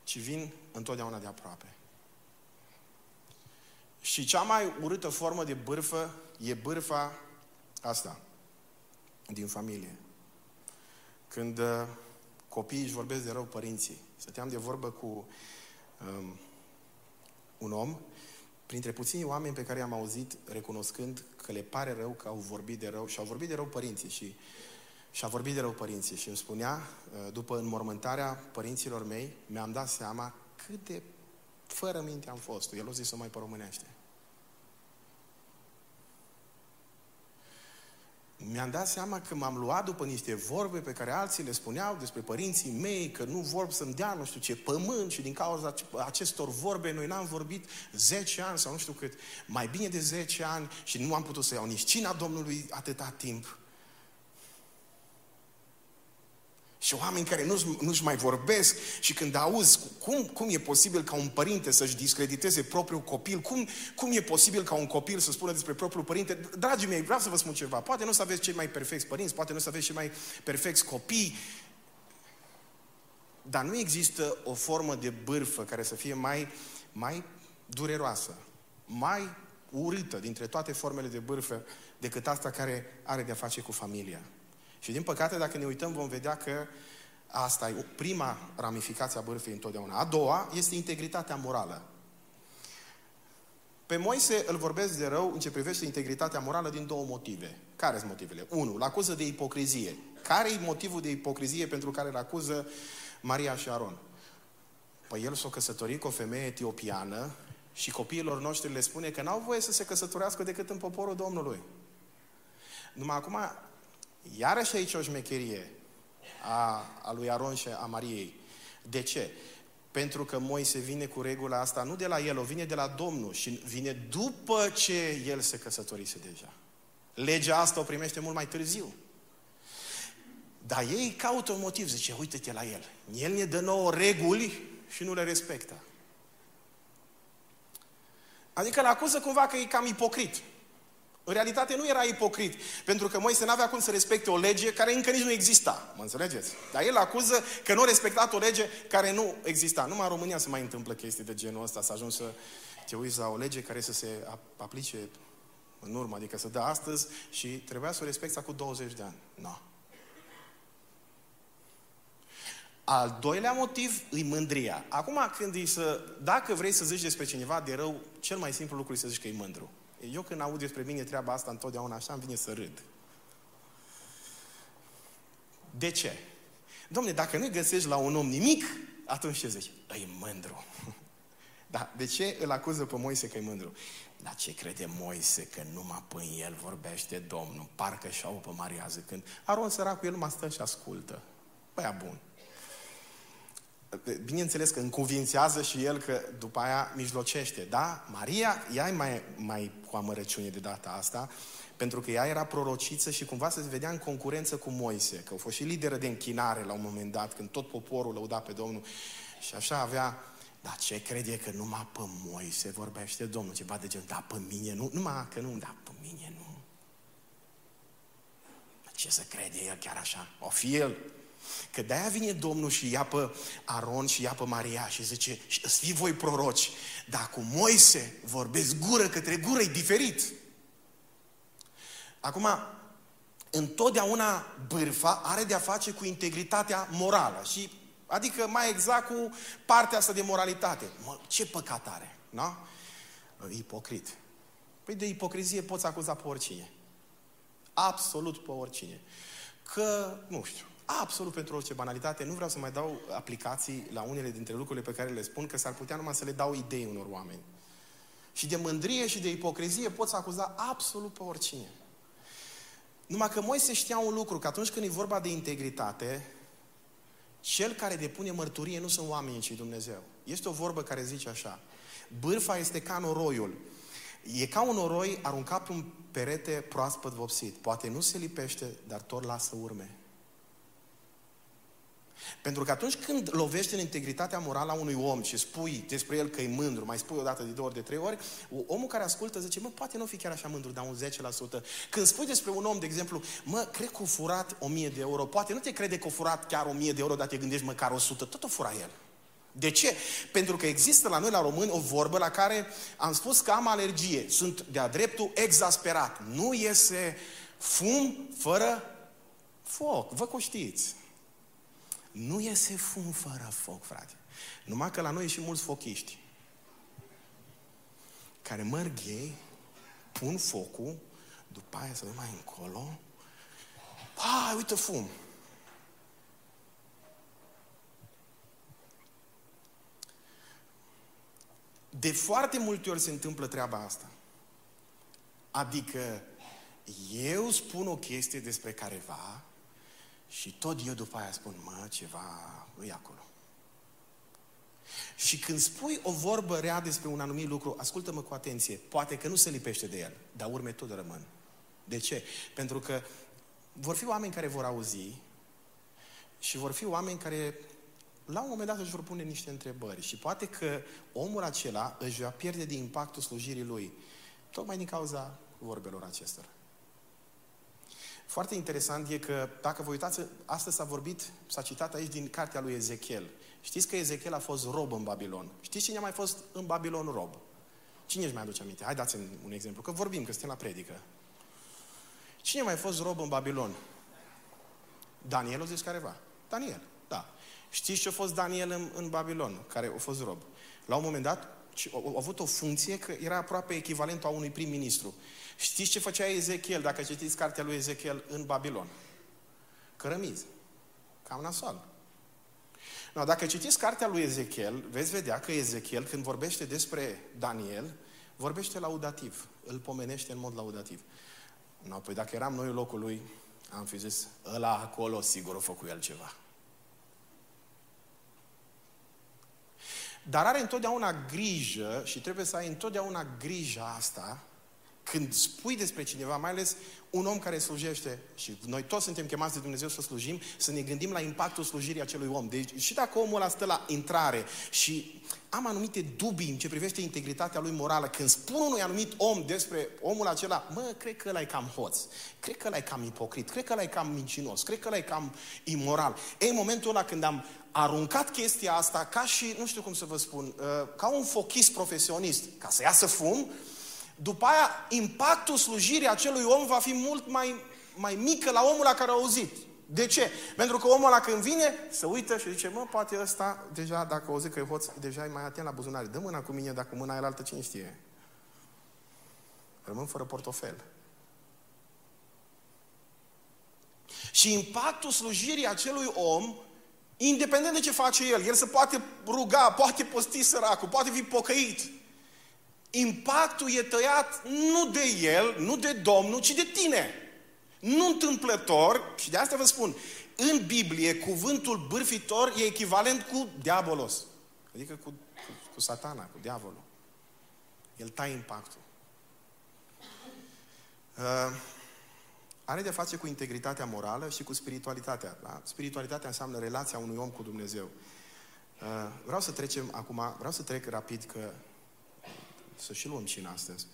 Ci vin întotdeauna de aproape. Și cea mai urâtă formă de bârfă e bârfa asta, din familie. Când uh, copiii își vorbesc de rău părinții. Stăteam de vorbă cu um, un om, printre puțini oameni pe care i-am auzit recunoscând că le pare rău că au vorbit de rău și au vorbit de rău părinții și și a vorbit de rău părinții și îmi spunea, uh, după înmormântarea părinților mei, mi-am dat seama cât de fără minte am fost. El o zis să mai pe românește. Mi-am dat seama că m-am luat după niște vorbe pe care alții le spuneau despre părinții mei, că nu vorb să-mi dea nu știu ce pământ și din cauza acestor vorbe noi n-am vorbit 10 ani sau nu știu cât, mai bine de 10 ani și nu am putut să iau nici cina Domnului atâta timp. Și oameni care nu-și, nu-și mai vorbesc și când auzi cum, cum e posibil ca un părinte să-și discrediteze propriul copil, cum, cum e posibil ca un copil să spună despre propriul părinte, dragii mei, vreau să vă spun ceva, poate nu să aveți cei mai perfecți părinți, poate nu să aveți cei mai perfecți copii, dar nu există o formă de bârfă care să fie mai, mai dureroasă, mai urâtă dintre toate formele de bârfă decât asta care are de-a face cu familia. Și din păcate, dacă ne uităm, vom vedea că asta e prima ramificație a bârfei întotdeauna. A doua este integritatea morală. Pe Moise îl vorbesc de rău în ce privește integritatea morală din două motive. Care sunt motivele? Unu, îl acuză de ipocrizie. Care e motivul de ipocrizie pentru care îl acuză Maria și Aron? Păi el s-a căsătorit cu o femeie etiopiană și copiilor noștri le spune că n-au voie să se căsătorească decât în poporul Domnului. Numai acum Iarăși aici o șmecherie a, a lui Aron și a Mariei. De ce? Pentru că Moise vine cu regula asta nu de la el, o vine de la Domnul și vine după ce el se căsătorise deja. Legea asta o primește mult mai târziu. Dar ei caută un motiv, zice, uite-te la el. El ne dă nouă reguli și nu le respectă. Adică îl acuză cumva că e cam ipocrit. În realitate nu era ipocrit, pentru că Moise n-avea cum să respecte o lege care încă nici nu exista. Mă înțelegeți? Dar el acuză că nu a respectat o lege care nu exista. Numai în România se mai întâmplă chestii de genul ăsta, să ajungi să te uiți la o lege care să se aplice în urmă, adică să dă astăzi și trebuia să o respecti cu 20 de ani. Nu. No. Al doilea motiv îi mândria. Acum când îi să, dacă vrei să zici despre cineva de rău, cel mai simplu lucru e să zici că e mândru. Eu când aud despre mine treaba asta întotdeauna așa, îmi vine să râd. De ce? Domne, dacă nu găsești la un om nimic, atunci ce zici? Îi mândru. Da, de ce îl acuză pe Moise că e mândru? Dar ce crede Moise că numai pe el vorbește Domnul? Parcă și-au pe Maria zicând, Aron săracul, el mă stă și ascultă. Băia bun. Bineînțeles că încuvințează și el că după aia mijlocește. Da? Maria, ea e mai, mai cu amărăciune de data asta, pentru că ea era prorociță și cumva se vedea în concurență cu Moise, că a fost și lideră de închinare la un moment dat, când tot poporul lăuda pe Domnul. Și așa avea, dar ce crede că numai pe Moise vorbește Domnul, ceva de gen, da, pe mine nu, numai că nu, da, pe mine nu. Ce să crede el chiar așa? O fi el. Că de-aia vine Domnul și ia pe Aron și ia pe Maria și zice, să fii voi proroci, dar cu Moise vorbesc gură către gură, e diferit. Acum, întotdeauna bârfa are de-a face cu integritatea morală și Adică mai exact cu partea asta de moralitate. Mă, ce păcat are, nu? Ipocrit. Păi de ipocrizie poți acuza pe oricine. Absolut pe oricine. Că, nu știu, absolut pentru orice banalitate. Nu vreau să mai dau aplicații la unele dintre lucrurile pe care le spun, că s-ar putea numai să le dau idei unor oameni. Și de mândrie și de ipocrizie poți acuza absolut pe oricine. Numai că Moise știa un lucru, că atunci când e vorba de integritate, cel care depune mărturie nu sunt oamenii, ci Dumnezeu. Este o vorbă care zice așa. Bârfa este ca noroiul. E ca un noroi aruncat pe un perete proaspăt vopsit. Poate nu se lipește, dar tot lasă urme. Pentru că atunci când lovești în integritatea morală a unui om și spui despre el că e mândru, mai spui o dată, de două ori, de trei ori, omul care ascultă zice, mă, poate nu fi chiar așa mândru, dar un 10%. Când spui despre un om, de exemplu, mă, cred că a furat 1000 de euro, poate nu te crede că a furat chiar 1000 de euro, dar te gândești măcar 100, tot o fura el. De ce? Pentru că există la noi, la români, o vorbă la care am spus că am alergie. Sunt de-a dreptul exasperat. Nu iese fum fără foc. Vă știți. Nu iese fum fără foc, frate. Numai că la noi e și mulți fochiști. Care merg ei, pun focul, după aia să mai încolo, pa, uite fum. De foarte multe ori se întâmplă treaba asta. Adică eu spun o chestie despre careva și tot eu după aia spun, mă, ceva e acolo. Și când spui o vorbă rea despre un anumit lucru, ascultă-mă cu atenție, poate că nu se lipește de el, dar urme tot rămân. De ce? Pentru că vor fi oameni care vor auzi și vor fi oameni care la un moment dat își vor pune niște întrebări și poate că omul acela își va pierde din impactul slujirii lui, tocmai din cauza vorbelor acestora. Foarte interesant e că, dacă vă uitați, astăzi s-a vorbit, s-a citat aici din cartea lui Ezechiel. Știți că Ezechiel a fost rob în Babilon. Știți cine a mai fost în Babilon rob? Cine își mai aduce aminte? Hai dați un exemplu, că vorbim, că suntem la predică. Cine a mai fost rob în Babilon? Daniel, o zis careva. Daniel, da. Știți ce a fost Daniel în, în Babilon, care a fost rob? La un moment dat, a, a avut o funcție că era aproape echivalentul a unui prim-ministru. Știți ce făcea Ezechiel, dacă citiți cartea lui Ezechiel în Babilon? Cărămizi. Cam nasol. No, dacă citiți cartea lui Ezechiel, veți vedea că Ezechiel, când vorbește despre Daniel, vorbește laudativ. Îl pomenește în mod laudativ. No, păi dacă eram noi în locul lui, am fi zis, ăla acolo sigur a făcut el ceva. Dar are întotdeauna grijă și trebuie să ai întotdeauna grija asta când spui despre cineva, mai ales un om care slujește, și noi toți suntem chemați de Dumnezeu să slujim, să ne gândim la impactul slujirii acelui om. Deci și dacă omul ăla stă la intrare și am anumite dubii în ce privește integritatea lui morală, când spun unui anumit om despre omul acela, mă, cred că ăla e cam hoț, cred că ăla e cam ipocrit, cred că ăla e cam mincinos, cred că ăla e cam imoral. E în momentul ăla când am aruncat chestia asta ca și, nu știu cum să vă spun, uh, ca un fochist profesionist, ca să iasă fum, după aia impactul slujirii acelui om va fi mult mai, mai mică la omul la care a auzit. De ce? Pentru că omul ăla când vine, se uită și zice, mă, poate ăsta, deja dacă auzi că e hoț, deja e mai atent la buzunare. Dă mâna cu mine, dacă mâna e altă, cine știe? Rămân fără portofel. Și impactul slujirii acelui om, independent de ce face el, el se poate ruga, poate posti săracul, poate fi pocăit, impactul e tăiat nu de el, nu de Domnul, ci de tine. Nu întâmplător, și de asta vă spun, în Biblie cuvântul bârfitor e echivalent cu diabolos. Adică cu, cu, cu satana, cu diavolul. El taie impactul. Uh, are de face cu integritatea morală și cu spiritualitatea. Da? Spiritualitatea înseamnă relația unui om cu Dumnezeu. Uh, vreau să trecem acum, vreau să trec rapid că să și luăm cina astăzi.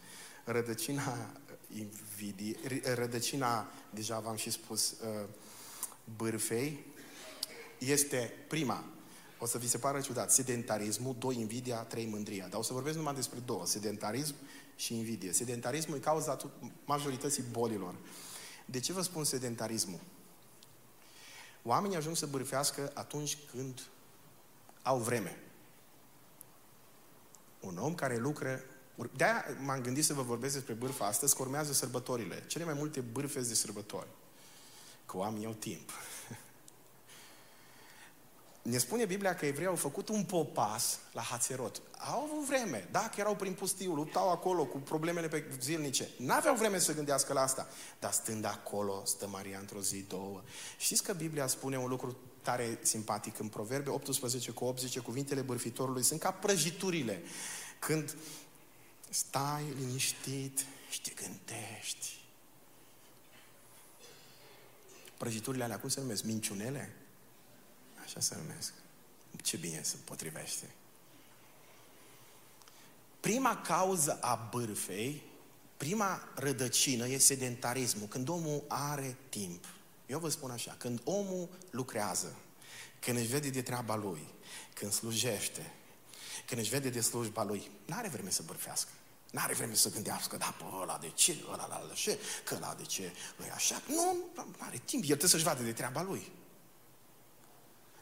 Rădăcina invidii, rădăcina, deja v-am și spus, uh, bârfei, este prima, o să vi se pară ciudat, sedentarismul, doi, invidia, trei, mândria. Dar o să vorbesc numai despre două, sedentarism și invidie. Sedentarismul e cauza majorității bolilor. De ce vă spun sedentarismul? Oamenii ajung să bârfească atunci când au vreme. Un om care lucră... De-aia m-am gândit să vă vorbesc despre bârfă astăzi, că urmează sărbătorile. Cele mai multe bârfe de sărbători. Că oamenii au timp. Ne spune Biblia că evreii au făcut un popas la Hațerot. Au avut vreme. Dacă erau prin pustiu, luptau acolo cu problemele pe zilnice. N-aveau vreme să gândească la asta. Dar stând acolo, stă Maria într-o zi, două. Știți că Biblia spune un lucru tare simpatic în Proverbe 18 cu 80, cuvintele bârfitorului sunt ca prăjiturile. Când stai liniștit și te gândești. Prăjiturile alea, cum se numesc? Minciunele? Așa se numesc. Ce bine se potrivește. Prima cauză a bârfei, prima rădăcină e sedentarismul. Când omul are timp. Eu vă spun așa, când omul lucrează, când își vede de treaba lui, când slujește, când își vede de slujba lui, nu are vreme să bârfească. Nu are vreme să gândească, da, pe ăla de ce, ăla la de ce, că ăla de ce, e așa. Nu, nu are timp, el trebuie să-și vadă de treaba lui.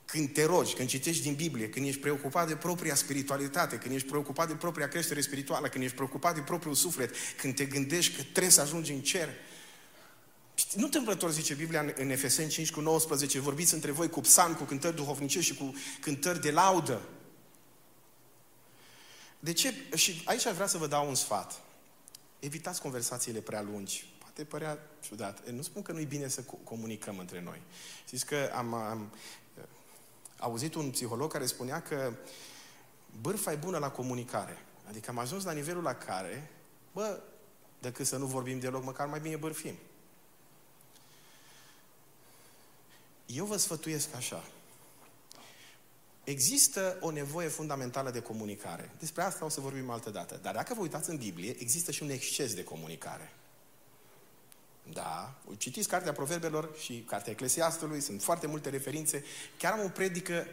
Când te rogi, când citești din Biblie, când ești preocupat de propria spiritualitate, când ești preocupat de propria creștere spirituală, când ești preocupat de propriul suflet, când te gândești că trebuie să ajungi în cer, nu întâmplător zice Biblia în, în Efeseni 5 cu 19, vorbiți între voi cu psalm, cu cântări duhovnicești și cu cântări de laudă. De ce? Și aici aș vrea să vă dau un sfat. Evitați conversațiile prea lungi. Poate părea ciudat. Nu spun că nu e bine să comunicăm între noi. Știți că am, am auzit un psiholog care spunea că bârfa e bună la comunicare. Adică am ajuns la nivelul la care, bă, decât să nu vorbim deloc, măcar mai bine bârfim. Eu vă sfătuiesc așa. Există o nevoie fundamentală de comunicare. Despre asta o să vorbim altă dată. Dar dacă vă uitați în Biblie, există și un exces de comunicare. Da, citiți Cartea Proverbelor și Cartea Eclesiastului, sunt foarte multe referințe. Chiar am o predică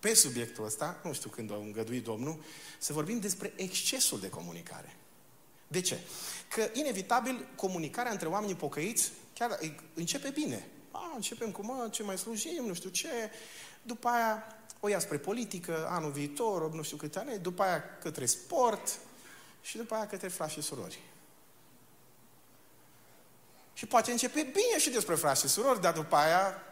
pe subiectul ăsta, nu știu când o îngăduit Domnul, să vorbim despre excesul de comunicare. De ce? Că, inevitabil, comunicarea între oamenii pocăiți chiar începe bine. A, începem cu, mă, ce mai slujim, nu știu ce. După aia o ia spre politică, anul viitor, nu știu câte ani, după aia către sport și după aia către frați și surori. Și poate începe bine și despre frați și surori, dar după aia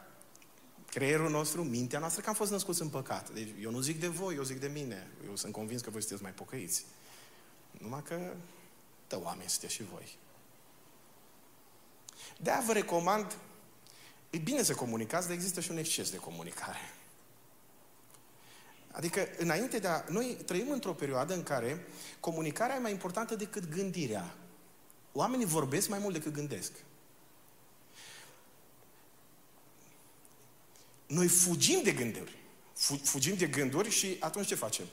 creierul nostru, mintea noastră, că am fost născuți în păcat. Deci eu nu zic de voi, eu zic de mine. Eu sunt convins că voi sunteți mai pocăiți. Numai că dă oameni sunteți și voi. De-aia vă recomand, e bine să comunicați, dar există și un exces de comunicare. Adică, înainte de a... Noi trăim într-o perioadă în care comunicarea e mai importantă decât gândirea. Oamenii vorbesc mai mult decât gândesc. Noi fugim de gânduri. Fugim de gânduri și atunci ce facem?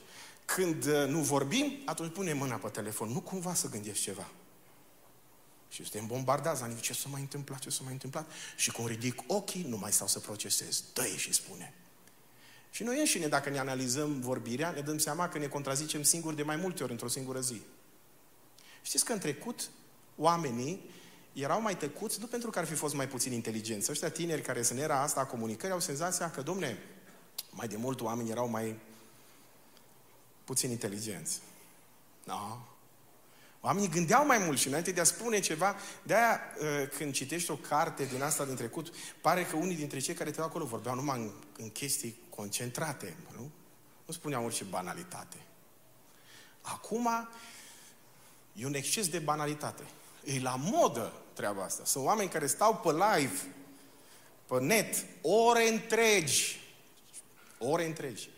Când uh, nu vorbim, atunci punem mâna pe telefon. Nu cumva să gândești ceva. Și suntem bombardați, la ce s-a mai întâmplat, ce s-a mai întâmplat. Și cum ridic ochii, nu mai stau să procesez. dă și spune. Și noi înșine, dacă ne analizăm vorbirea, ne dăm seama că ne contrazicem singuri de mai multe ori într-o singură zi. Știți că în trecut, oamenii erau mai tăcuți nu pentru că ar fi fost mai puțin inteligenți. Ăștia tineri care sunt era asta a comunicării au senzația că, domne, mai de mult oamenii erau mai puțin inteligenți. No. Oamenii gândeau mai mult și înainte de a spune ceva, de-aia ă, când citești o carte din asta din trecut, pare că unii dintre cei care te acolo vorbeau numai în, în chestii concentrate, nu? Nu spuneau orice banalitate. Acum e un exces de banalitate. E la modă treaba asta. Sunt oameni care stau pe live, pe net, ore întregi. Ore întregi.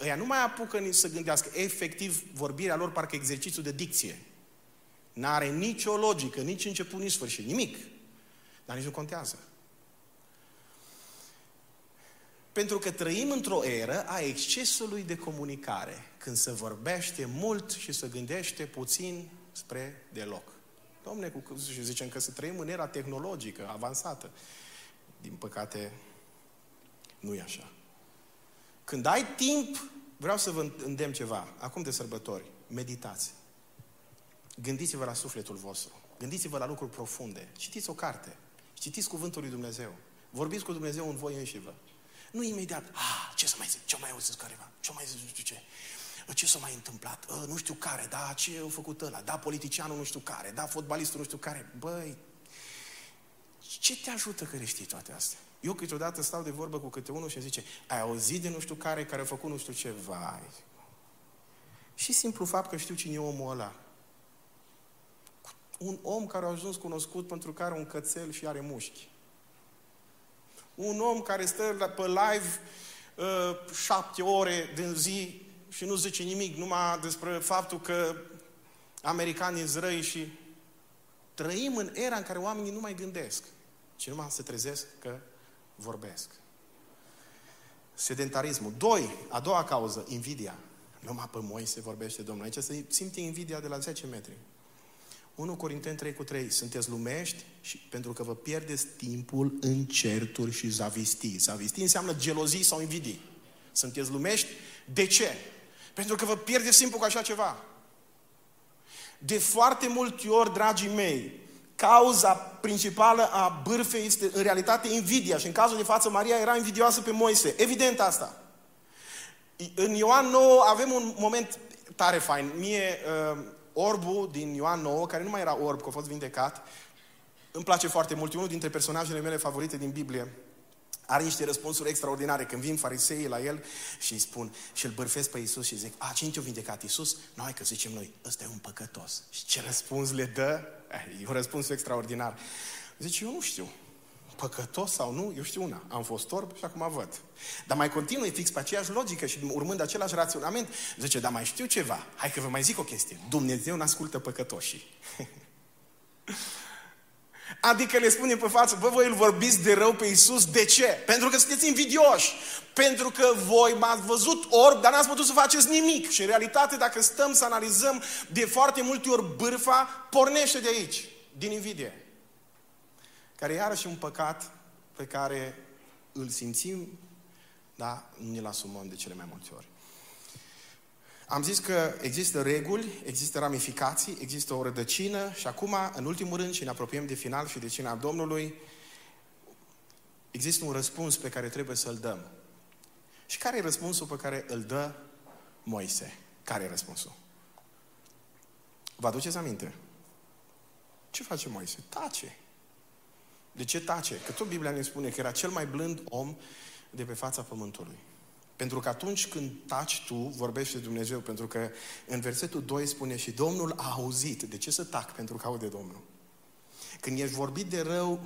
Ăia nu mai apucă nici să gândească. Efectiv, vorbirea lor parcă exercițiu de dicție. N-are nicio logică, nici început, nici sfârșit. Nimic. Dar nici nu contează. Pentru că trăim într-o eră a excesului de comunicare, când se vorbește mult și se gândește puțin spre deloc. Domne, cu și zicem că să trăim în era tehnologică, avansată. Din păcate, nu e așa. Când ai timp, vreau să vă îndemn ceva, acum de sărbători, meditați. Gândiți-vă la sufletul vostru. Gândiți-vă la lucruri profunde. Citiți o carte. Citiți Cuvântul lui Dumnezeu. Vorbiți cu Dumnezeu în voi înșivă. Nu imediat, ah, ce să mai zic, ce mai auzit careva, ce mai zic, nu știu ce. Ce s-a mai întâmplat? A, nu știu care, da, ce a făcut ăla, da, politicianul nu știu care, da, fotbalistul nu știu care. Băi, ce te ajută că le știi toate astea? Eu câteodată stau de vorbă cu câte unul și zice, ai auzit de nu știu care, care a făcut nu știu ce, vai. Și simplu fapt că știu cine e omul ăla. Un om care a ajuns cunoscut pentru că are un cățel și are mușchi. Un om care stă pe live uh, șapte ore din zi și nu zice nimic, numai despre faptul că americanii sunt răi și trăim în era în care oamenii nu mai gândesc, ci numai se trezesc că vorbesc. Sedentarismul. Doi, a doua cauză, invidia. Numai pe Moise vorbește Domnul. Aici se simte invidia de la 10 metri. 1 Corinteni 3 cu 3. Sunteți lumești și pentru că vă pierdeți timpul în certuri și zavistii. Zavistii înseamnă gelozii sau invidii. Sunteți lumești? De ce? Pentru că vă pierdeți timpul cu așa ceva. De foarte multe ori, dragii mei, cauza principală a bârfei este în realitate invidia. Și în cazul de față, Maria era invidioasă pe Moise. Evident asta. În Ioan 9 avem un moment tare fain. Mie, uh, orbul din Ioan 9, care nu mai era orb, că a fost vindecat, îmi place foarte mult. E unul dintre personajele mele favorite din Biblie. Are niște răspunsuri extraordinare. Când vin fariseii la el și îi spun și îl bărfesc pe Iisus și zic, a, cine te-a vindecat Iisus? Noi, că zicem noi, ăsta e un păcătos. Și ce răspuns le dă? Eh, e un răspuns extraordinar. Zice, eu nu știu. Păcătos sau nu, eu știu una. Am fost orb și acum văd. Dar mai continui fix pe aceeași logică și urmând același raționament, zice, dar mai știu ceva. Hai că vă mai zic o chestie. Dumnezeu nu ascultă păcătoșii. Adică le spune pe față, bă, voi îl vorbiți de rău pe Iisus, de ce? Pentru că sunteți invidioși. Pentru că voi m-ați văzut orb, dar n-ați putut să faceți nimic. Și în realitate, dacă stăm să analizăm, de foarte multe ori bârfa pornește de aici, din invidie. Care e iarăși un păcat pe care îl simțim, dar nu ne-l asumăm de cele mai multe ori. Am zis că există reguli, există ramificații, există o rădăcină și acum, în ultimul rând, și ne apropiem de final și de cina Domnului, există un răspuns pe care trebuie să-l dăm. Și care e răspunsul pe care îl dă Moise? Care e răspunsul? Vă aduceți aminte? Ce face Moise? Tace. De ce tace? Că tot Biblia ne spune că era cel mai blând om de pe fața pământului. Pentru că atunci când taci tu, vorbește Dumnezeu, pentru că în versetul 2 spune și Domnul a auzit. De ce să tac? Pentru că aude Domnul. Când ești vorbit de rău,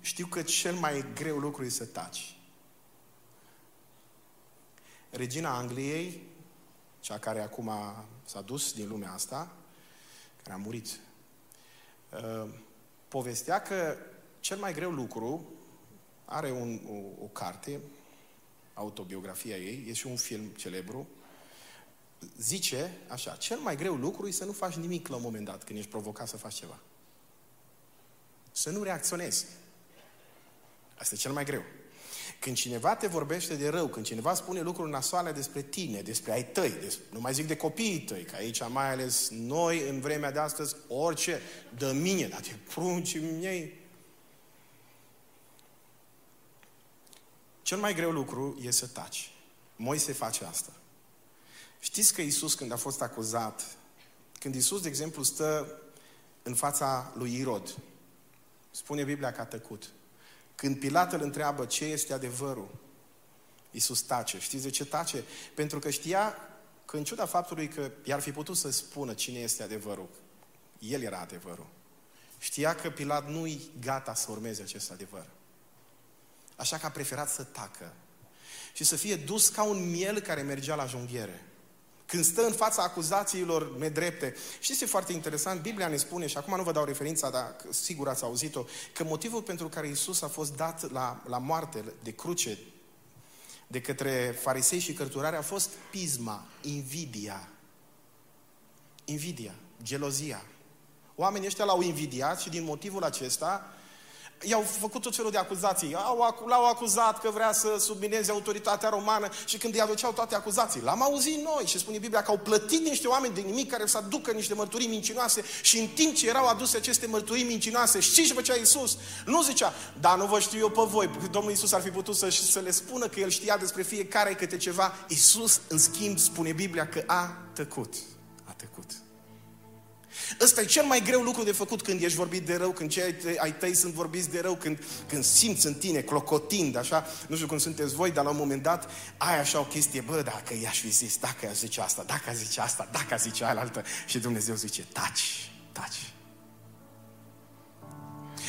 știu că cel mai greu lucru e să taci. Regina Angliei, cea care acum s-a dus din lumea asta, care a murit, uh, povestea că cel mai greu lucru are un, o, o carte, autobiografia ei, e și un film celebru, zice așa, cel mai greu lucru e să nu faci nimic la un moment dat când ești provocat să faci ceva. Să nu reacționezi. Asta e cel mai greu. Când cineva te vorbește de rău, când cineva spune lucruri nasoale despre tine, despre ai tăi, despre, nu mai zic de copiii tăi, că aici mai ales noi în vremea de astăzi, orice, de mine, dar te prunci miei, Cel mai greu lucru e să taci. Moise face asta. Știți că Isus când a fost acuzat, când Isus, de exemplu, stă în fața lui Irod, spune Biblia că a tăcut. Când Pilat îl întreabă ce este adevărul, Isus tace. Știți de ce tace? Pentru că știa că în ciuda faptului că i-ar fi putut să spună cine este adevărul, el era adevărul. Știa că Pilat nu-i gata să urmeze acest adevăr. Așa că a preferat să tacă și să fie dus ca un miel care mergea la junghiere. Când stă în fața acuzațiilor nedrepte. Știți ce e foarte interesant? Biblia ne spune, și acum nu vă dau referința, dar sigur ați auzit-o, că motivul pentru care Isus a fost dat la, la moarte de cruce de către farisei și cărturare a fost pisma, invidia. Invidia, gelozia. Oamenii ăștia l-au invidiat și din motivul acesta i-au făcut tot felul de acuzații. Au, l-au acuzat că vrea să submineze autoritatea romană și când îi aduceau toate acuzații. L-am auzit noi și spune Biblia că au plătit niște oameni de nimic care să aducă niște mărturii mincinoase și în timp ce erau aduse aceste mărturii mincinoase, știți ce făcea Iisus? Nu zicea, da, nu vă știu eu pe voi. Domnul Iisus ar fi putut să, să le spună că El știa despre fiecare câte ceva. Iisus, în schimb, spune Biblia că a tăcut. A tăcut. Ăsta e cel mai greu lucru de făcut când ești vorbit de rău, când cei ai tăi sunt vorbiți de rău, când, când simți în tine clocotind, așa, nu știu cum sunteți voi, dar la un moment dat ai așa o chestie, bă, dacă i-aș fi zis, dacă i-aș zice asta, dacă a zice asta, dacă a zice aia altă, și Dumnezeu zice, taci, taci.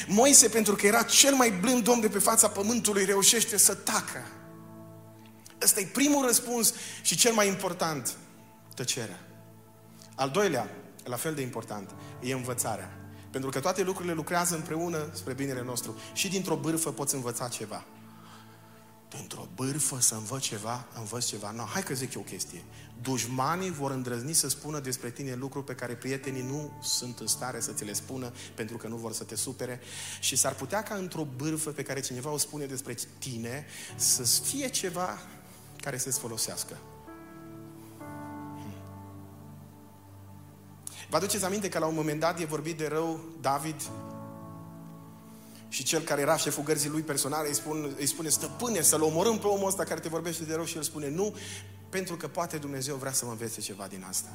Moise, pentru că era cel mai blând om de pe fața pământului, reușește să tacă. Ăsta e primul răspuns și cel mai important, tăcerea. Al doilea, la fel de important, e învățarea. Pentru că toate lucrurile lucrează împreună spre binele nostru. Și dintr-o bârfă poți învăța ceva. Dintr-o bârfă să învăț ceva, învăț ceva. No, hai că zic eu o chestie. Dușmanii vor îndrăzni să spună despre tine lucruri pe care prietenii nu sunt în stare să ți le spună pentru că nu vor să te supere. Și s-ar putea ca într-o bârfă pe care cineva o spune despre tine să fie ceva care să-ți folosească. Vă aduceți aminte că la un moment dat e vorbit de rău David? Și cel care era șeful gărzii lui personale îi, spun, îi spune, stăpâne, să-l omorâm pe omul ăsta care te vorbește de rău. Și el spune, nu, pentru că poate Dumnezeu vrea să mă învețe ceva din asta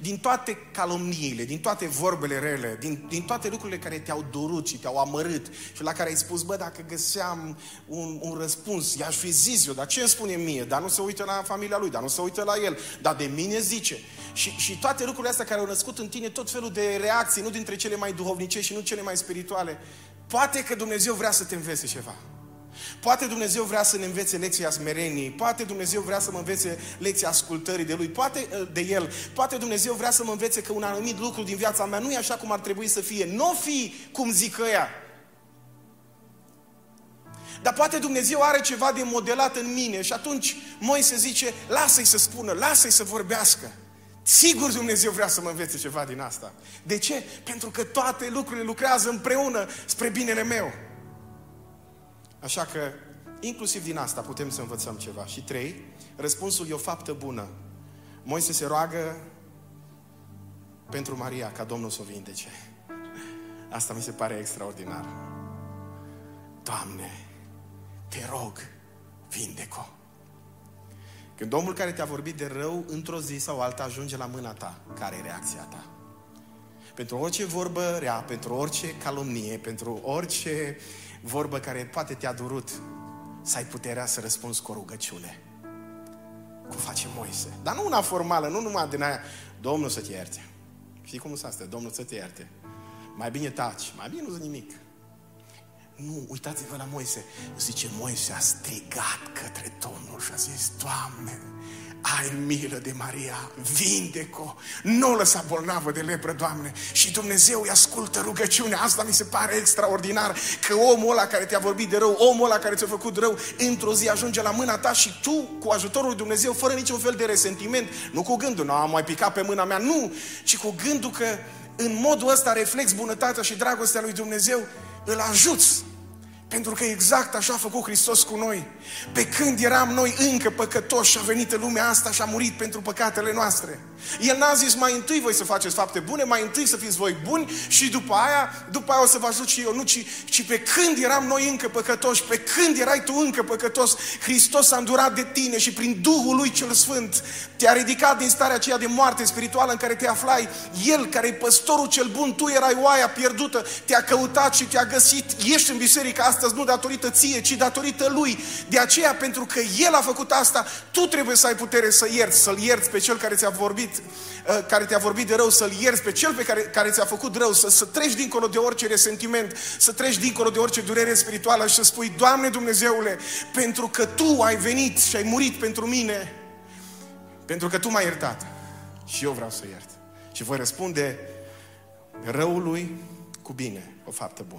din toate calomniile, din toate vorbele rele, din, din toate lucrurile care te-au durut și te-au amărât și la care ai spus, bă, dacă găseam un, un răspuns, i-aș fi zis eu, dar ce îmi spune mie? Dar nu se uită la familia lui, dar nu se uită la el, dar de mine zice. Și, și toate lucrurile astea care au născut în tine tot felul de reacții, nu dintre cele mai duhovnice și nu cele mai spirituale. Poate că Dumnezeu vrea să te învețe ceva. Poate Dumnezeu vrea să ne învețe lecția smereniei, poate Dumnezeu vrea să mă învețe lecția ascultării de Lui, poate uh, de El, poate Dumnezeu vrea să mă învețe că un anumit lucru din viața mea nu e așa cum ar trebui să fie. Nu fi cum zic ăia. Dar poate Dumnezeu are ceva de modelat în mine și atunci Moise zice, lasă-i să spună, lasă-i să vorbească. Sigur Dumnezeu vrea să mă învețe ceva din asta. De ce? Pentru că toate lucrurile lucrează împreună spre binele meu. Așa că, inclusiv din asta putem să învățăm ceva. Și trei, răspunsul e o faptă bună. Moise se roagă pentru Maria ca Domnul să o vindece. Asta mi se pare extraordinar. Doamne, te rog, vindeco. Când omul care te-a vorbit de rău, într-o zi sau alta, ajunge la mâna ta, care e reacția ta? Pentru orice vorbă rea, pentru orice calomnie, pentru orice vorbă care poate te-a durut, să ai puterea să răspunzi cu o rugăciune. Cum face Moise. Dar nu una formală, nu numai din aia, Domnul să te ierte. Știi cum sunt astea? Domnul să te ierte. Mai bine taci, mai bine nu zic nimic. Nu, uitați-vă la Moise. Zice, Moise a strigat către Domnul și a zis, Doamne, ai milă de Maria, vindeco, nu lăsa bolnavă de lepră, Doamne. Și Dumnezeu îi ascultă rugăciunea. Asta mi se pare extraordinar, că omul ăla care te-a vorbit de rău, omul ăla care ți-a făcut rău, într-o zi ajunge la mâna ta și tu, cu ajutorul lui Dumnezeu, fără niciun fel de resentiment, nu cu gândul, nu am mai picat pe mâna mea, nu, ci cu gândul că în modul ăsta reflex bunătatea și dragostea lui Dumnezeu, îl ajuți pentru că exact așa a făcut Hristos cu noi. Pe când eram noi încă păcătoși și a venit în lumea asta și a murit pentru păcatele noastre. El n-a zis mai întâi voi să faceți fapte bune, mai întâi să fiți voi buni și după aia, după aia o să vă ajut și eu. Nu, ci, ci pe când eram noi încă păcătoși, pe când erai tu încă păcătos, Hristos a îndurat de tine și prin Duhul Lui cel Sfânt te-a ridicat din starea aceea de moarte spirituală în care te aflai. El, care e păstorul cel bun, tu erai oaia pierdută, te-a căutat și te-a găsit. Ești în biserica asta astăzi nu datorită ție, ci datorită Lui. De aceea, pentru că El a făcut asta, tu trebuie să ai putere să ierți, să-L ierți pe Cel care ți-a vorbit, uh, care te-a vorbit de rău, să-L ierți pe Cel pe care, care ți-a făcut rău, să, să treci dincolo de orice resentiment, să treci dincolo de orice durere spirituală și să spui, Doamne Dumnezeule, pentru că Tu ai venit și ai murit pentru mine, pentru că Tu m-ai iertat și eu vreau să iert. Și voi răspunde răului cu bine, o faptă bună.